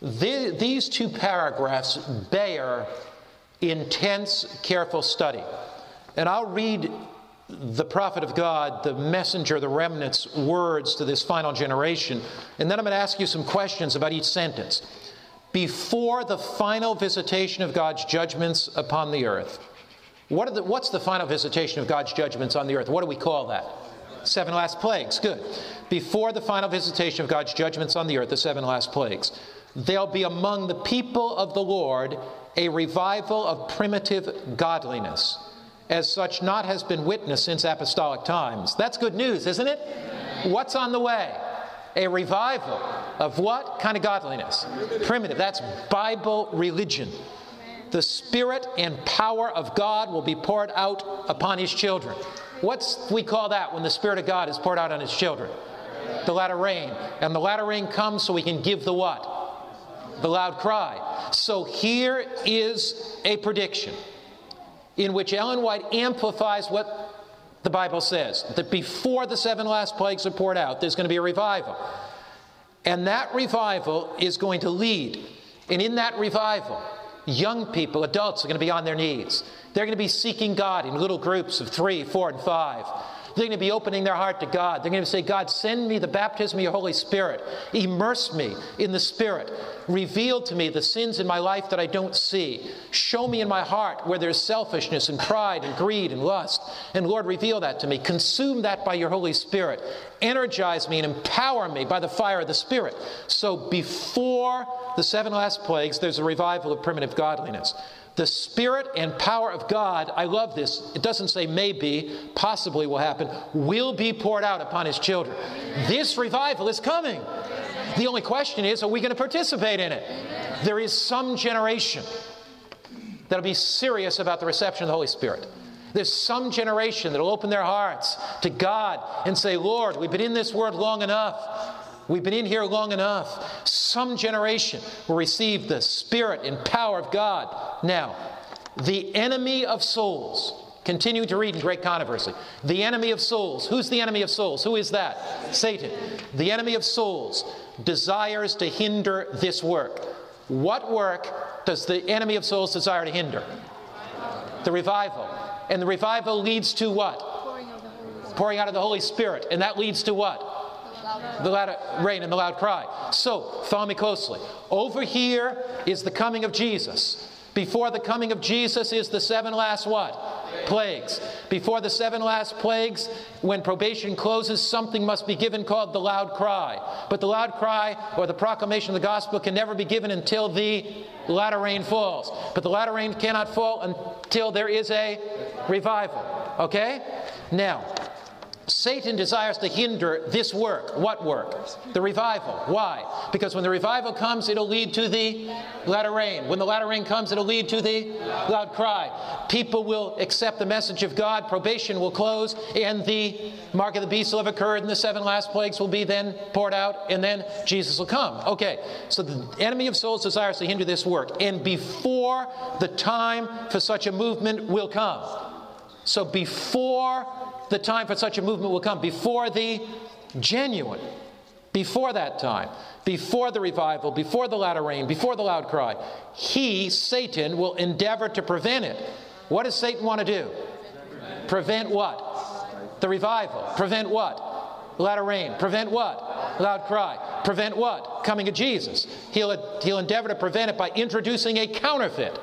Speaker 1: The, these two paragraphs bear intense, careful study. And I'll read the prophet of God, the messenger, the remnant's words to this final generation, and then I'm going to ask you some questions about each sentence. Before the final visitation of God's judgments upon the earth, what the, what's the final visitation of God's judgments on the earth? What do we call that? Seven last plagues. Good. Before the final visitation of God's judgments on the earth, the seven last plagues, there'll be among the people of the Lord a revival of primitive godliness, as such not has been witnessed since apostolic times. That's good news, isn't it? What's on the way? A revival of what kind of godliness? Primitive. That's Bible religion the Spirit and power of God will be poured out upon His children. What's we call that when the Spirit of God is poured out on His children? The latter rain. And the latter rain comes so we can give the what? The loud cry. So here is a prediction in which Ellen White amplifies what the Bible says that before the seven last plagues are poured out, there's going to be a revival. And that revival is going to lead. And in that revival, Young people, adults, are going to be on their knees. They're going to be seeking God in little groups of three, four, and five. They're going to be opening their heart to God. They're going to say, God, send me the baptism of your Holy Spirit. Immerse me in the Spirit. Reveal to me the sins in my life that I don't see. Show me in my heart where there's selfishness and pride and greed and lust. And Lord, reveal that to me. Consume that by your Holy Spirit. Energize me and empower me by the fire of the Spirit. So before the seven last plagues, there's a revival of primitive godliness. The Spirit and power of God, I love this. It doesn't say maybe, possibly will happen, will be poured out upon His children. This revival is coming. The only question is, are we going to participate in it? There is some generation that'll be serious about the reception of the Holy Spirit. There's some generation that'll open their hearts to God and say, Lord, we've been in this world long enough. We've been in here long enough. Some generation will receive the Spirit and power of God. Now, the enemy of souls. Continue to read in Great Controversy. The enemy of souls. Who's the enemy of souls? Who is that? Satan. The enemy of souls desires to hinder this work. What work does the enemy of souls desire to hinder? The revival. And the revival leads to what? Pouring out of the Holy Spirit. And that leads to what? The loud rain and the loud cry. So, follow me closely. Over here is the coming of Jesus. Before the coming of Jesus is the seven last what? Plagues. Before the seven last plagues, when probation closes, something must be given called the loud cry. But the loud cry or the proclamation of the gospel can never be given until the latter rain falls. But the latter rain cannot fall until there is a revival. Okay? Now, Satan desires to hinder this work. What work? The revival. Why? Because when the revival comes, it'll lead to the latter rain. When the latter rain comes, it'll lead to the loud cry. People will accept the message of God, probation will close, and the mark of the beast will have occurred, and the seven last plagues will be then poured out, and then Jesus will come. Okay, so the enemy of souls desires to hinder this work, and before the time for such a movement will come. So before the time for such a movement will come, before the genuine, before that time, before the revival, before the latter rain, before the loud cry, he, Satan, will endeavor to prevent it. What does Satan want to do? Prevent what? The revival. Prevent what? Latter rain. Prevent what? Loud cry. Prevent what? Coming of Jesus. He'll, he'll endeavor to prevent it by introducing a counterfeit.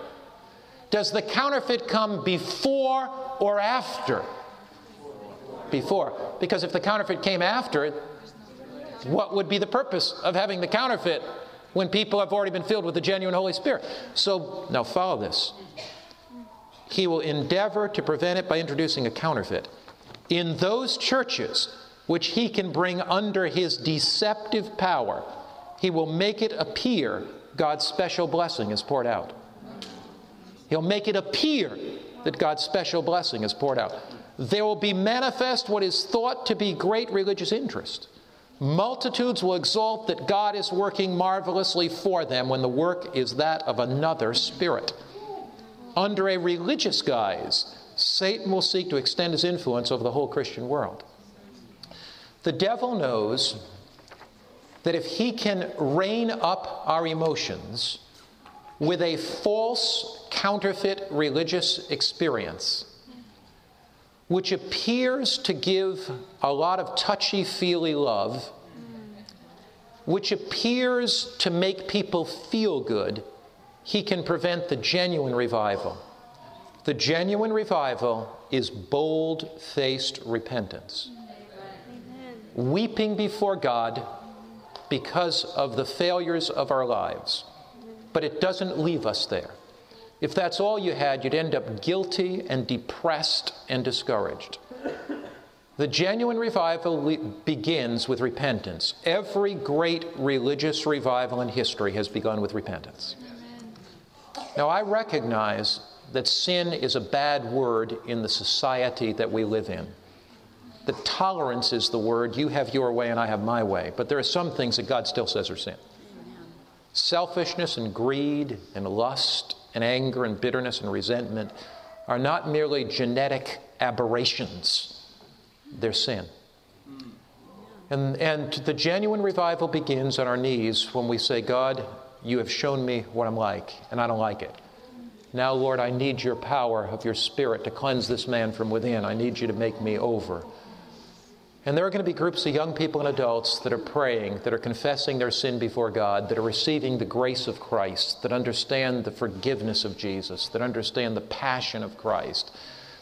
Speaker 1: Does the counterfeit come before or after? Before. Because if the counterfeit came after, it, what would be the purpose of having the counterfeit when people have already been filled with the genuine Holy Spirit? So, now follow this. He will endeavor to prevent it by introducing a counterfeit. In those churches which he can bring under his deceptive power, he will make it appear God's special blessing is poured out. He'll make it appear that God's special blessing is poured out. There will be manifest what is thought to be great religious interest. Multitudes will exult that God is working marvelously for them when the work is that of another spirit. Under a religious guise, Satan will seek to extend his influence over the whole Christian world. The devil knows that if he can rein up our emotions, with a false, counterfeit religious experience, which appears to give a lot of touchy feely love, which appears to make people feel good, he can prevent the genuine revival. The genuine revival is bold faced repentance. Weeping before God because of the failures of our lives but it doesn't leave us there. If that's all you had, you'd end up guilty and depressed and discouraged. The genuine revival begins with repentance. Every great religious revival in history has begun with repentance. Now, I recognize that sin is a bad word in the society that we live in. That tolerance is the word, you have your way and I have my way. But there are some things that God still says are sin. Selfishness and greed and lust and anger and bitterness and resentment are not merely genetic aberrations, they're sin. And, and the genuine revival begins on our knees when we say, God, you have shown me what I'm like, and I don't like it. Now, Lord, I need your power of your Spirit to cleanse this man from within. I need you to make me over. And there are going to be groups of young people and adults that are praying, that are confessing their sin before God, that are receiving the grace of Christ, that understand the forgiveness of Jesus, that understand the passion of Christ,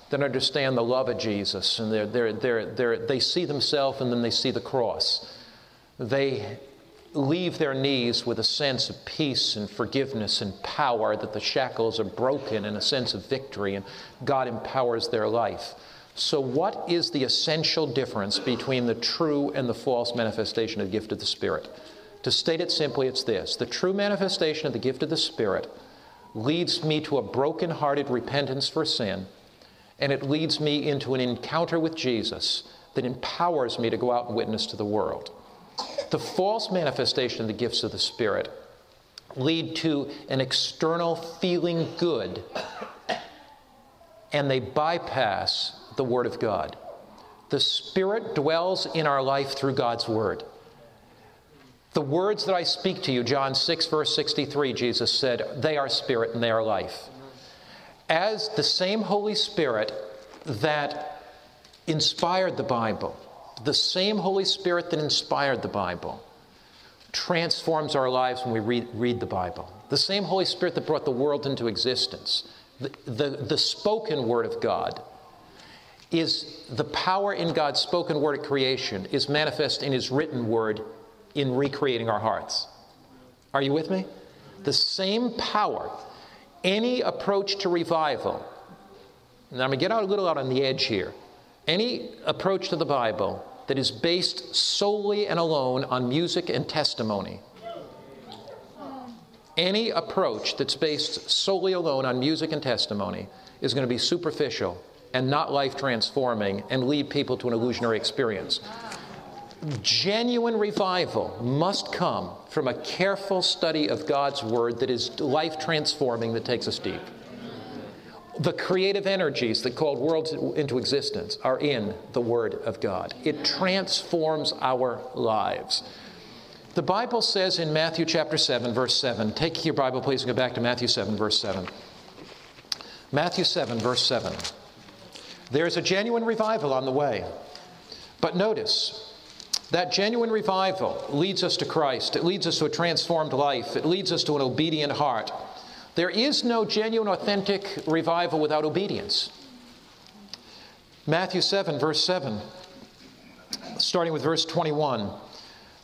Speaker 1: that understand the love of Jesus, and they're, they're, they're, they're, they see themselves and then they see the cross. They leave their knees with a sense of peace and forgiveness and power, that the shackles are broken and a sense of victory, and God empowers their life. So, what is the essential difference between the true and the false manifestation of the gift of the Spirit? To state it simply, it's this the true manifestation of the gift of the Spirit leads me to a broken-hearted repentance for sin, and it leads me into an encounter with Jesus that empowers me to go out and witness to the world. The false manifestation of the gifts of the Spirit lead to an external feeling good, and they bypass the Word of God. The Spirit dwells in our life through God's Word. The words that I speak to you, John 6, verse 63, Jesus said, they are spirit and they are life. As the same Holy Spirit that inspired the Bible, the same Holy Spirit that inspired the Bible, transforms our lives when we read, read the Bible. The same Holy Spirit that brought the world into existence, the, the, the spoken Word of God, is the power in God's spoken word at creation is manifest in his written word in recreating our hearts. Are you with me? The same power, any approach to revival. Now I'm going to get out a little out on the edge here. Any approach to the Bible that is based solely and alone on music and testimony. Any approach that's based solely alone on music and testimony is going to be superficial and not life transforming and lead people to an illusionary experience. Genuine revival must come from a careful study of God's Word that is life transforming, that takes us deep. The creative energies that called worlds into existence are in the Word of God. It transforms our lives. The Bible says in Matthew chapter 7, verse 7, take your Bible, please, and go back to Matthew 7, verse 7. Matthew 7, verse 7. There's a genuine revival on the way. But notice, that genuine revival leads us to Christ. It leads us to a transformed life. It leads us to an obedient heart. There is no genuine, authentic revival without obedience. Matthew 7, verse 7, starting with verse 21.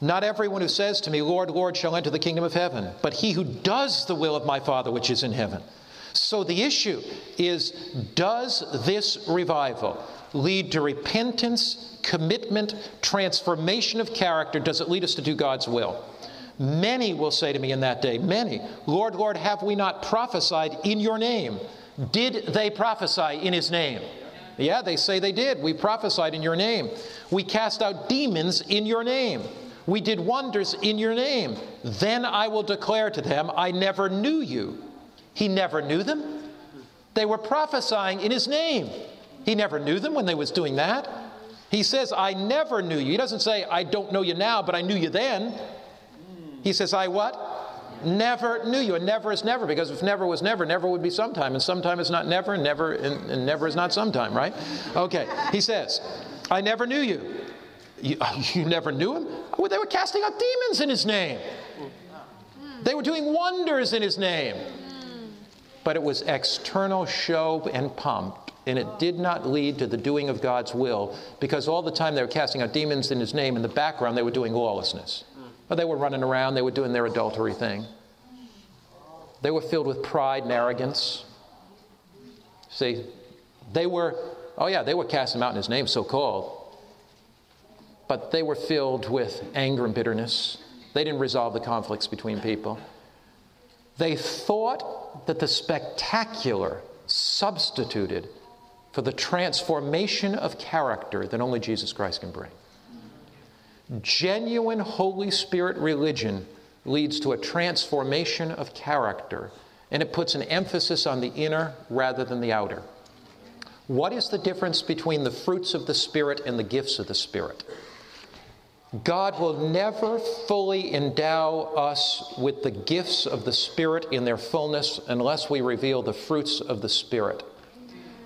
Speaker 1: Not everyone who says to me, Lord, Lord, shall enter the kingdom of heaven, but he who does the will of my Father which is in heaven. So the issue is does this revival lead to repentance, commitment, transformation of character? Does it lead us to do God's will? Many will say to me in that day, Many, Lord, Lord, have we not prophesied in your name? Did they prophesy in his name? Yeah, they say they did. We prophesied in your name. We cast out demons in your name. We did wonders in your name. Then I will declare to them, I never knew you. He never knew them. They were prophesying in his name. He never knew them when they was doing that. He says, I never knew you. He doesn't say, I don't know you now, but I knew you then. He says, I what? Never knew you. And never is never, because if never was never, never would be sometime. And sometime is not never, and never and, and never is not sometime, right? Okay. He says, I never knew you. You, you never knew him? Well, they were casting out demons in his name. They were doing wonders in his name but it was external show and pomp. And it did not lead to the doing of God's will because all the time they were casting out demons in His name. In the background, they were doing lawlessness. But they were running around, they were doing their adultery thing. They were filled with pride and arrogance. See, they were, oh yeah, they were casting out in His name, so called. But they were filled with anger and bitterness. They didn't resolve the conflicts between people. They thought that the spectacular substituted for the transformation of character that only Jesus Christ can bring. Genuine Holy Spirit religion leads to a transformation of character, and it puts an emphasis on the inner rather than the outer. What is the difference between the fruits of the Spirit and the gifts of the Spirit? God will never fully endow us with the gifts of the Spirit in their fullness unless we reveal the fruits of the Spirit.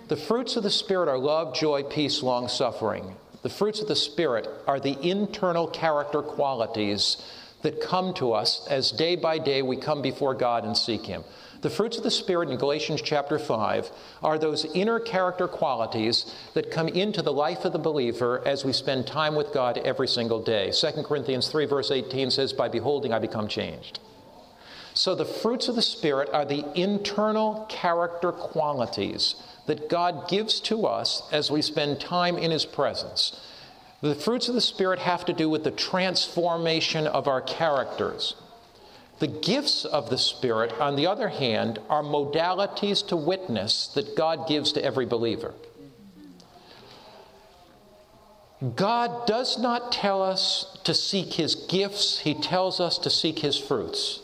Speaker 1: The fruits of the Spirit are love, joy, peace, long suffering. The fruits of the Spirit are the internal character qualities that come to us as day by day we come before God and seek Him. The fruits of the Spirit in Galatians chapter 5 are those inner character qualities that come into the life of the believer as we spend time with God every single day. 2 Corinthians 3, verse 18 says, By beholding, I become changed. So the fruits of the Spirit are the internal character qualities that God gives to us as we spend time in His presence. The fruits of the Spirit have to do with the transformation of our characters. The gifts of the Spirit, on the other hand, are modalities to witness that God gives to every believer. God does not tell us to seek His gifts, He tells us to seek His fruits.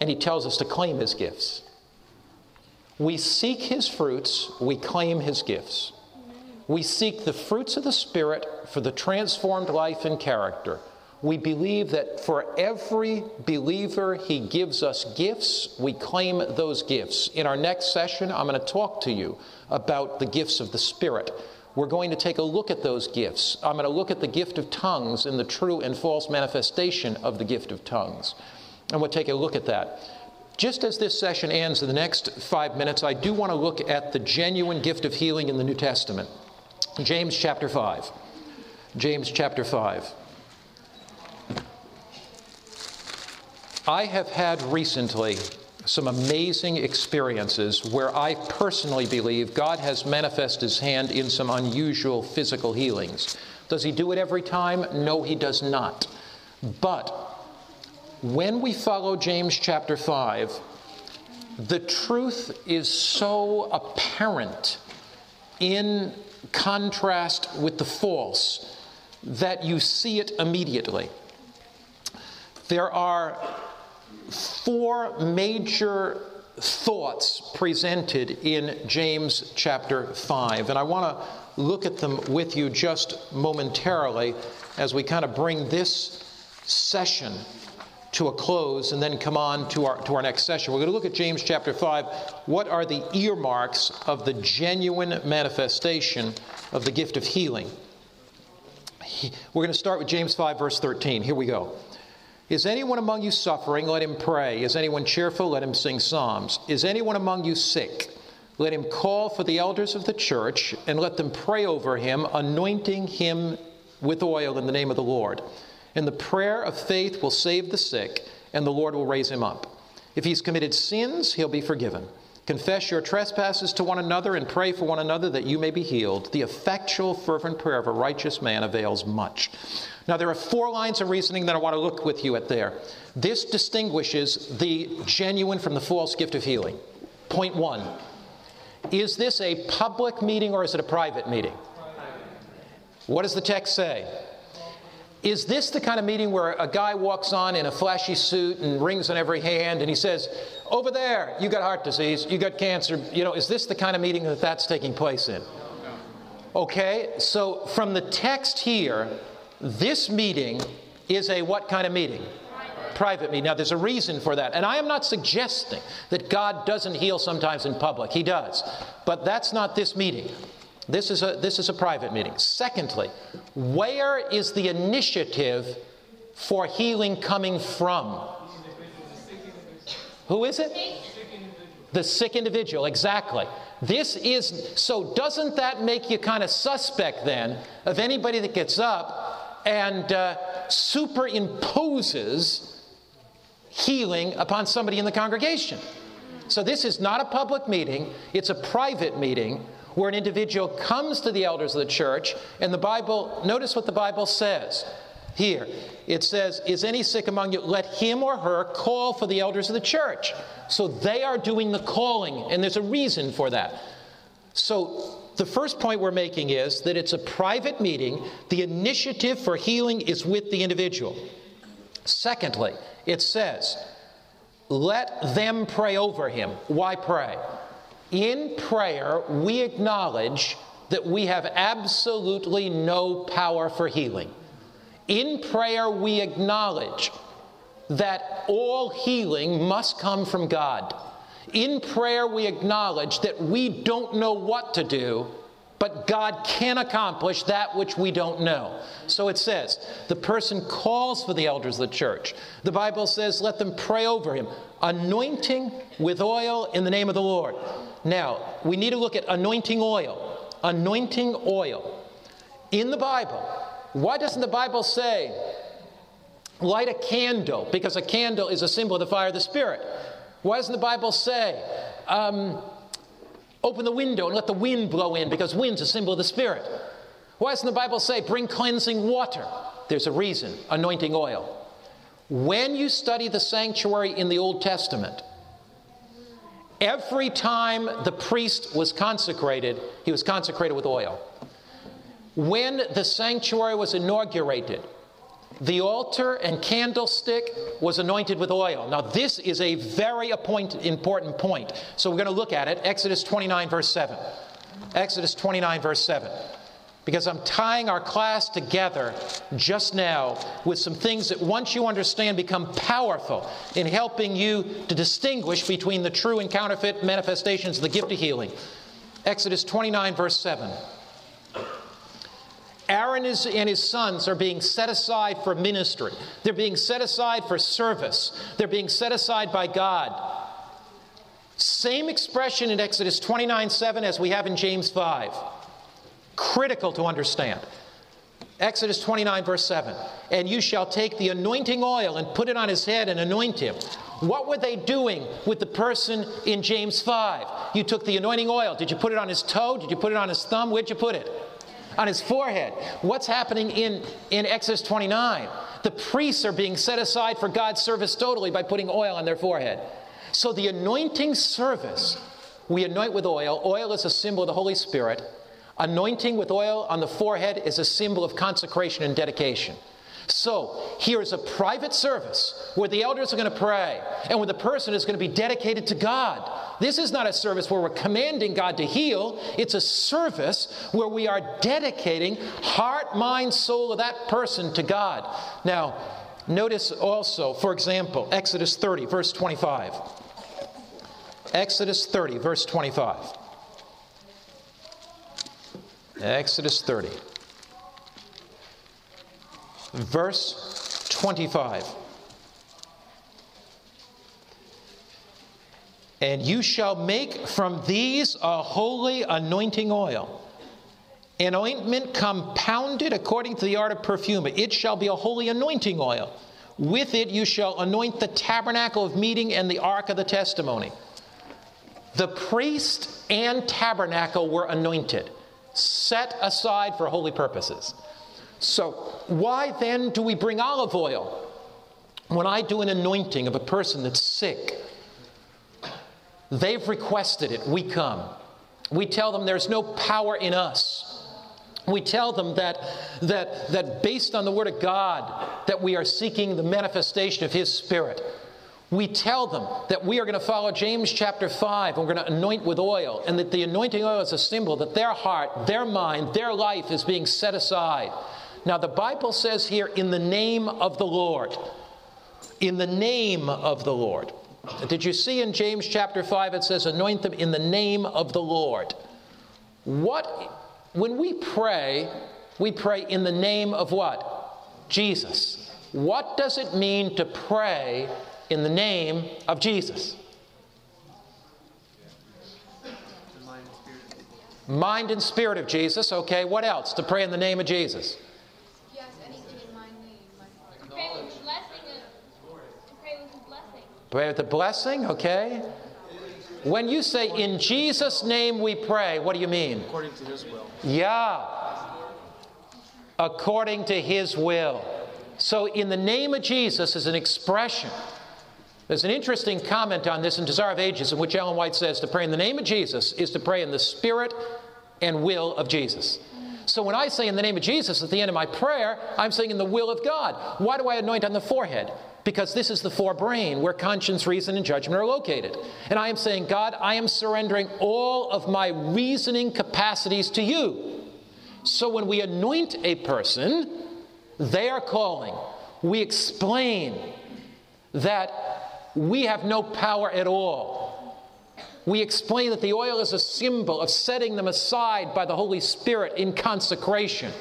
Speaker 1: And He tells us to claim His gifts. We seek His fruits, we claim His gifts. We seek the fruits of the Spirit for the transformed life and character we believe that for every believer, He gives us gifts. We claim those gifts. In our next session, I'm going to talk to you about the gifts of the Spirit. We're going to take a look at those gifts. I'm going to look at the gift of tongues and the true and false manifestation of the gift of tongues. And we'll take a look at that. Just as this session ends in the next five minutes, I do want to look at the genuine gift of healing in the New Testament. James chapter 5. James chapter 5. I have had recently some amazing experiences where I personally believe God has manifested His hand in some unusual physical healings. Does He do it every time? No, He does not. But when we follow James chapter 5, the truth is so apparent in contrast with the false that you see it immediately. There are four major thoughts presented in James chapter 5. And I want to look at them with you just momentarily as we kind of bring this session to a close and then come on to our, to our next session. We're going to look at James chapter 5. What are the earmarks of the genuine manifestation of the gift of healing? We're going to start with James 5, verse 13. Here we go. Is anyone among you suffering? Let him pray. Is anyone cheerful? Let him sing psalms. Is anyone among you sick? Let him call for the elders of the church and let them pray over him, anointing him with oil in the name of the Lord. And the prayer of faith will save the sick, and the Lord will raise him up. If he's committed sins, he'll be forgiven. Confess your trespasses to one another and pray for one another that you may be healed. The effectual, fervent prayer of a righteous man avails much. Now, there are four lines of reasoning that I want to look with you at there. This distinguishes the genuine from the false gift of healing. Point one Is this a public meeting or is it a private meeting? What does the text say? Is this the kind of meeting where a guy walks on in a flashy suit and rings on every hand and he says, Over there, you got heart disease, you got cancer? You know, is this the kind of meeting that that's taking place in? Okay, so from the text here, this meeting is a what kind of meeting? Private meeting. Now, there's a reason for that. And I am not suggesting that God doesn't heal sometimes in public, He does. But that's not this meeting. This is a, this is a private meeting. Secondly, where is the initiative for healing coming from? Who is it? The sick individual, exactly. This is, so doesn't that make you kind of suspect then of anybody that gets up and uh, superimposes healing upon somebody in the congregation? So this is not a public meeting, it's a private meeting where an individual comes to the elders of the church, and the Bible, notice what the Bible says here. It says, Is any sick among you? Let him or her call for the elders of the church. So they are doing the calling, and there's a reason for that. So the first point we're making is that it's a private meeting. The initiative for healing is with the individual. Secondly, it says, let them pray over him. Why pray? In prayer, we acknowledge that we have absolutely no power for healing. In prayer, we acknowledge that all healing must come from God. In prayer, we acknowledge that we don't know what to do, but God can accomplish that which we don't know. So it says, the person calls for the elders of the church. The Bible says, let them pray over him, anointing with oil in the name of the Lord. Now, we need to look at anointing oil. Anointing oil. In the Bible, why doesn't the Bible say, light a candle? Because a candle is a symbol of the fire of the Spirit. Why doesn't the Bible say, um, open the window and let the wind blow in? Because wind's a symbol of the Spirit. Why doesn't the Bible say, bring cleansing water? There's a reason anointing oil. When you study the sanctuary in the Old Testament, Every time the priest was consecrated, he was consecrated with oil. When the sanctuary was inaugurated, the altar and candlestick was anointed with oil. Now, this is a very important point. So, we're going to look at it. Exodus 29, verse 7. Exodus 29, verse 7 because I'm tying our class together just now with some things that once you understand become powerful in helping you to distinguish between the true and counterfeit manifestations of the gift of healing. Exodus 29, verse 7. Aaron and his sons are being set aside for ministry. They're being set aside for service. They're being set aside by God. Same expression in Exodus 29 7 as we have in James 5 critical to understand. Exodus 29, verse 7. And you shall take the anointing oil and put it on his head and anoint him. What were they doing with the person in James 5? You took the anointing oil. Did you put it on his toe? Did you put it on his thumb? Where'd you put it? On his forehead. What's happening in, in Exodus 29? The priests are being set aside for God's service totally by putting oil on their forehead. So the anointing service, we anoint with oil. Oil is a symbol of the Holy Spirit. Anointing with oil on the forehead is a symbol of consecration and dedication. So, here is a private service where the elders are going to pray and where the person is going to be dedicated to God. This is not a service where we're commanding God to heal, it's a service where we are dedicating heart, mind, soul of that person to God. Now, Notice also, for example, Exodus 30, verse 25. Exodus 30, verse 25. Exodus 30, verse 25. And you shall make from these a holy anointing oil, an ointment compounded according to the art of perfume. It shall be a holy anointing oil. With it you shall anoint the tabernacle of meeting and the ark of the testimony. The priest and tabernacle were anointed, set aside for holy purposes. So, why then do we bring olive oil? When I do an anointing of a person that's sick, they've requested it, we come. We tell them there's no power in us. We tell them that, that, that based on the Word of God, that we are seeking the manifestation of His Spirit. We tell them that we are going to follow James chapter 5 and we're going to anoint with oil, and that the anointing oil is a symbol that their heart, their mind, their life is being set aside. Now, the Bible says here, in the name of the Lord. In the name of the Lord. Did you see in James chapter 5 it says, anoint them in the name of the Lord? What, when we pray, we pray in the name of what? Jesus. What does it mean to pray in the name of Jesus. Mind and spirit of Jesus. Okay, what else? To pray in the name of Jesus.
Speaker 3: Yes, anything in my name. My pray with the blessing. Of, pray with the blessing.
Speaker 1: Pray with the blessing, okay. When you say, in Jesus' name we pray, what do you mean?
Speaker 4: According to his will.
Speaker 1: Yeah. According to his will. So, in the name of Jesus is an expression there's an interesting comment on this in Desire of Ages in which Ellen White says to pray in the name of Jesus is to pray in the spirit and will of Jesus. So when I say in the name of Jesus at the end of my prayer, I'm saying in the will of God. Why do I anoint on the forehead? Because this is the forebrain where conscience, reason, and judgment are located. And I am saying, God, I am surrendering all of my reasoning capacities to you. So when we anoint a person, they are calling. We explain that we have no power at all. We explain that the oil is a symbol of setting them aside by the Holy Spirit in consecration,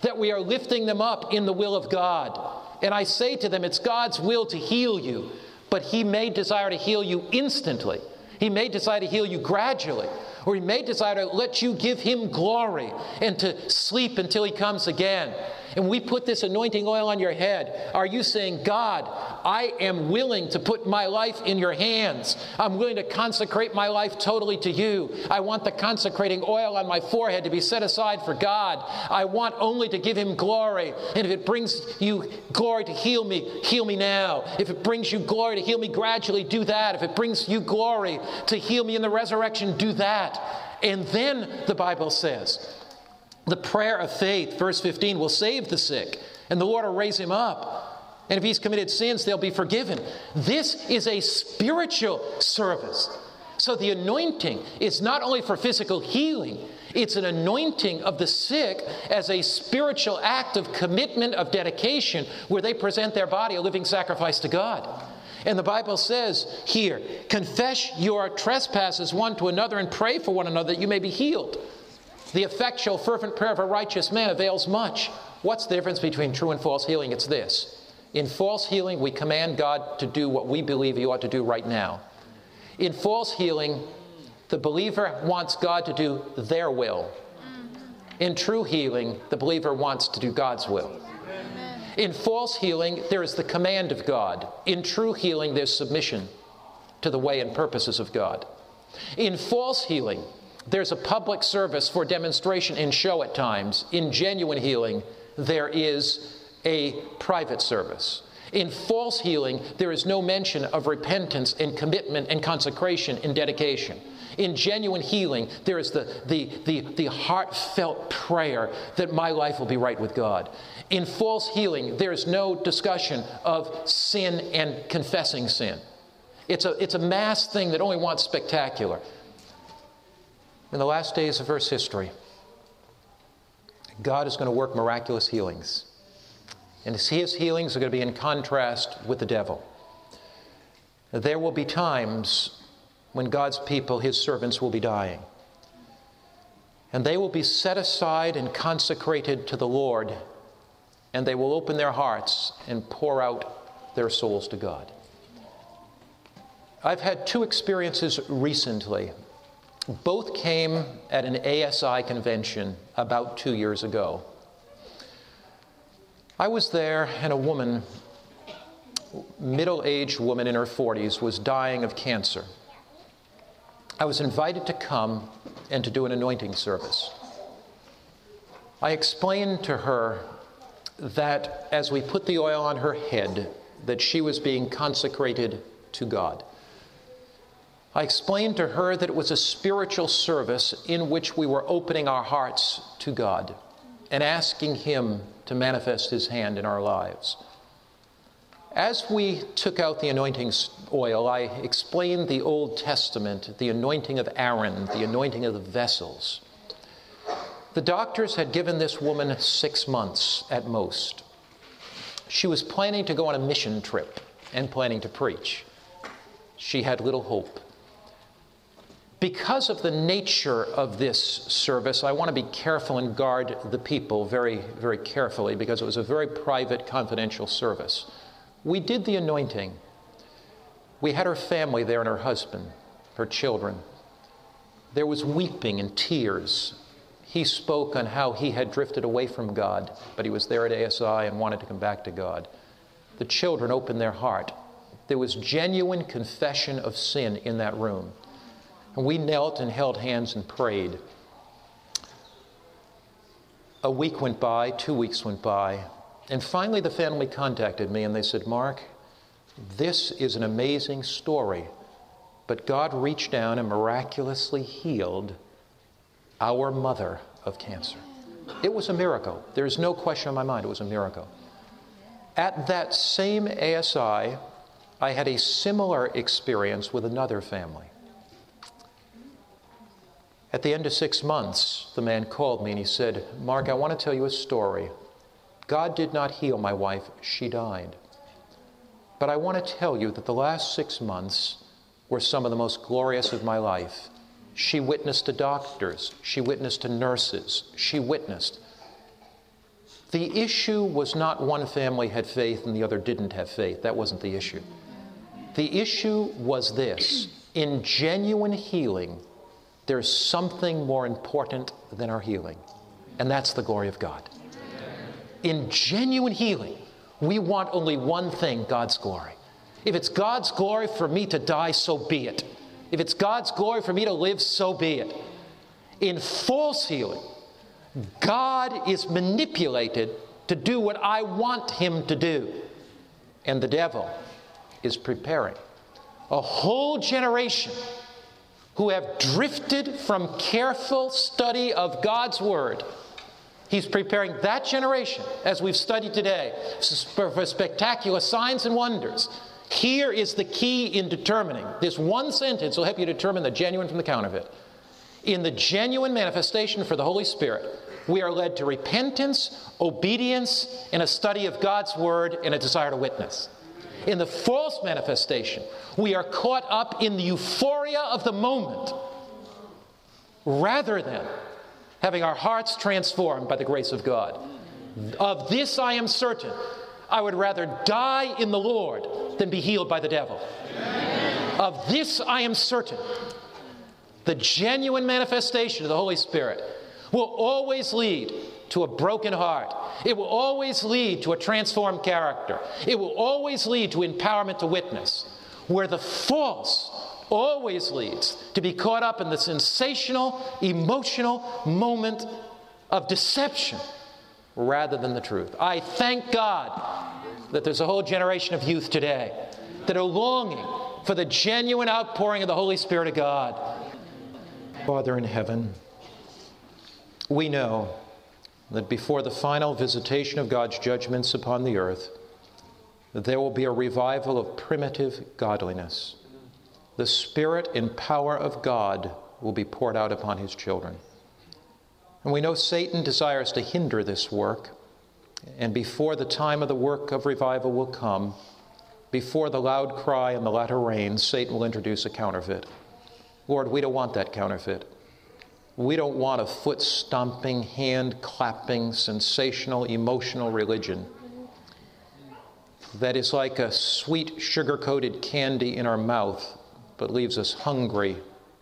Speaker 1: that we are lifting them up in the will of God. And I say to them, it's God's will to heal you, but He may desire to heal you instantly. He may desire to heal you gradually, or He may desire to let you give Him glory and to sleep until He comes again and we put this anointing oil on your head, are you saying, God, I am willing to put my life in your hands? I'm willing to consecrate my life totally to you. I want the consecrating oil on my forehead to be set aside for God. I want only to give Him glory. And if it brings you glory to heal me, heal me now. If it brings you glory to heal me gradually, do that. If it brings you glory to heal me in the resurrection, do that. And then the Bible says, the prayer of faith, verse 15, will save the sick, and the Lord will raise him up. And if he's committed sins, they'll be forgiven. This is a spiritual service. So the anointing is not only for physical healing, it's an anointing of the sick as a spiritual act of commitment, of dedication, where they present their body a living sacrifice to God. And the Bible says here, confess your trespasses one to another and pray for one another that you may be healed. The effectual, fervent prayer of a righteous man avails much. What's the difference between true and false healing? It's this. In false healing, we command God to do what we believe He ought to do right now. In false healing, the believer wants God to do their will. In true healing, the believer wants to do God's will. In false healing, there is the command of God. In true healing, there's submission to the way and purposes of God. In false healing, there's a public service for demonstration and show at times. In genuine healing, there is a private service. In false healing, there is no mention of repentance and commitment and consecration and dedication. In genuine healing, there is the, the, the, the, heartfelt prayer that my life will be right with God. In false healing, there is no discussion of sin and confessing sin. It's a, it's a mass thing that only wants spectacular in the last days of Earth's history, God is going to work miraculous healings. And his healings are going to be in contrast with the devil. There will be times when God's people, his servants, will be dying. And they will be set aside and consecrated to the Lord, and they will open their hearts and pour out their souls to God. I've had two experiences recently. Both came at an ASI convention about two years ago. I was there, and a woman, middle aged woman in her 40s, was dying of cancer. I was invited to come and to do an anointing service. I explained to her that as we put the oil on her head, that she was being consecrated to God. I explained to her that it was a spiritual service in which we were opening our hearts to God and asking Him to manifest His hand in our lives. As we took out the anointing oil, I explained the Old Testament, the anointing of Aaron, the anointing of the vessels. The doctors had given this woman six months at most. She was planning to go on a mission trip and planning to preach. She had little hope. Because of the nature of this service, I want to be careful and guard the people very, very carefully because it was a very private, confidential service. We did the anointing. We had her family there and her husband, her children. There was weeping and tears. He spoke on how he had drifted away from God, but he was there at ASI and wanted to come back to God. The children opened their heart. There was genuine confession of sin in that room. And we knelt and held hands and prayed. A week went by, two weeks went by, and finally, the family contacted me and they said, Mark, this is an amazing story, but God reached down and miraculously healed our mother of cancer. It was a miracle. There's no question in my mind, it was a miracle. At that same ASI, I had a similar experience with another family. At the end of six months, the man called me and he said, Mark, I want to tell you a story. God did not heal my wife, she died. But I want to tell you that the last six months were some of the most glorious of my life. She witnessed to doctors, she witnessed to nurses, she witnessed. The issue was not one family had faith and the other didn't have faith. That wasn't the issue. The issue was this in genuine healing, there's something more important than our healing, and that's the glory of God in genuine healing, we want only one thing God's glory. If it's God's glory for me to die, so be it. If it's God's glory for me to live, so be it. In false healing, God is manipulated to do what I want him to do. And the devil is preparing a whole generation who have drifted from careful study of God's Word He's preparing that generation, as we've studied today, for spectacular signs and wonders. Here is the key in determining. This one sentence will help you determine the genuine from the counterfeit. In the genuine manifestation for the Holy Spirit, we are led to repentance, obedience, and a study of God's Word and a desire to witness. In the false manifestation, we are caught up in the euphoria of the moment rather than having our hearts transformed by the grace of God. Of this I am certain. I would rather die in the Lord than be healed by the devil. Of this I am certain. The genuine manifestation of the Holy Spirit will always lead to a broken heart. It will always lead to a transformed character. It will always lead to empowerment to witness. Where the false always leads to be caught up in the sensational, emotional moment of deception rather than the truth. I thank God that there's a whole generation of youth today that are longing for the genuine outpouring of the Holy Spirit of God. Father in heaven, we know that before the final visitation of God's judgments upon the earth, there will be a revival of primitive godliness the Spirit and power of God will be poured out upon his children. And we know Satan desires to hinder this work. And before the time of the work of revival will come, before the loud cry and the latter rain, Satan will introduce a counterfeit. Lord, we don't want that counterfeit. We don't want a foot stomping, hand clapping, sensational, emotional religion that is like a sweet, sugar coated candy in our mouth, but leaves us hungry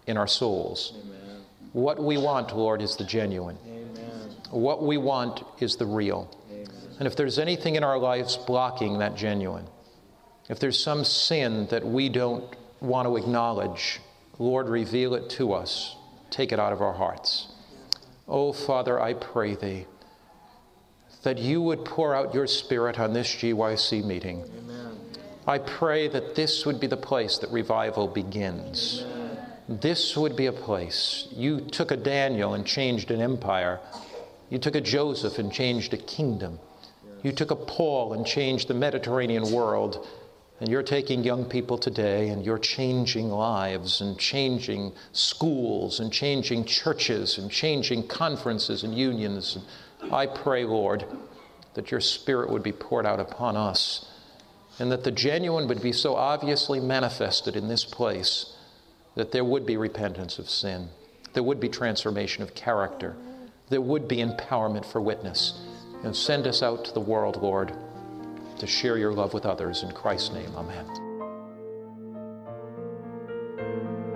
Speaker 1: in our souls. Amen. What we want, Lord, is the genuine. Amen. What we want is the real. Amen. And if there's anything in our lives blocking that genuine, if there's some sin that we don't want to acknowledge, Lord, reveal it to us. Take it out of our hearts. Oh, Father, I pray thee that you would pour out your Spirit on this GYC meeting. Amen. I pray that this would be the place that revival begins. Amen. This would be a place. You took a Daniel and changed an empire. You took a Joseph and changed a kingdom. You took a Paul and changed the Mediterranean world. And you're taking young people today and you're changing lives and changing schools and changing churches and changing conferences and unions. I pray, Lord, that your Spirit would be poured out upon us and that the genuine would be so obviously manifested in this place that there would be repentance of sin, there would be transformation of character, there would be empowerment for witness. And send us out to the world, Lord, to share your love with others. In Christ's name, amen.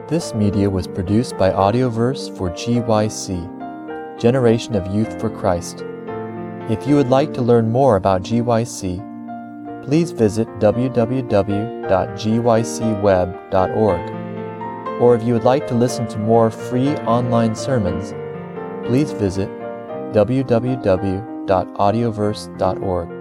Speaker 4: This media was produced by Audioverse for GYC, Generation of Youth for Christ. If you would like to learn more about GYC, please visit www.gycweb.org. Or if you would like to listen to more free online sermons, please visit www.audioverse.org.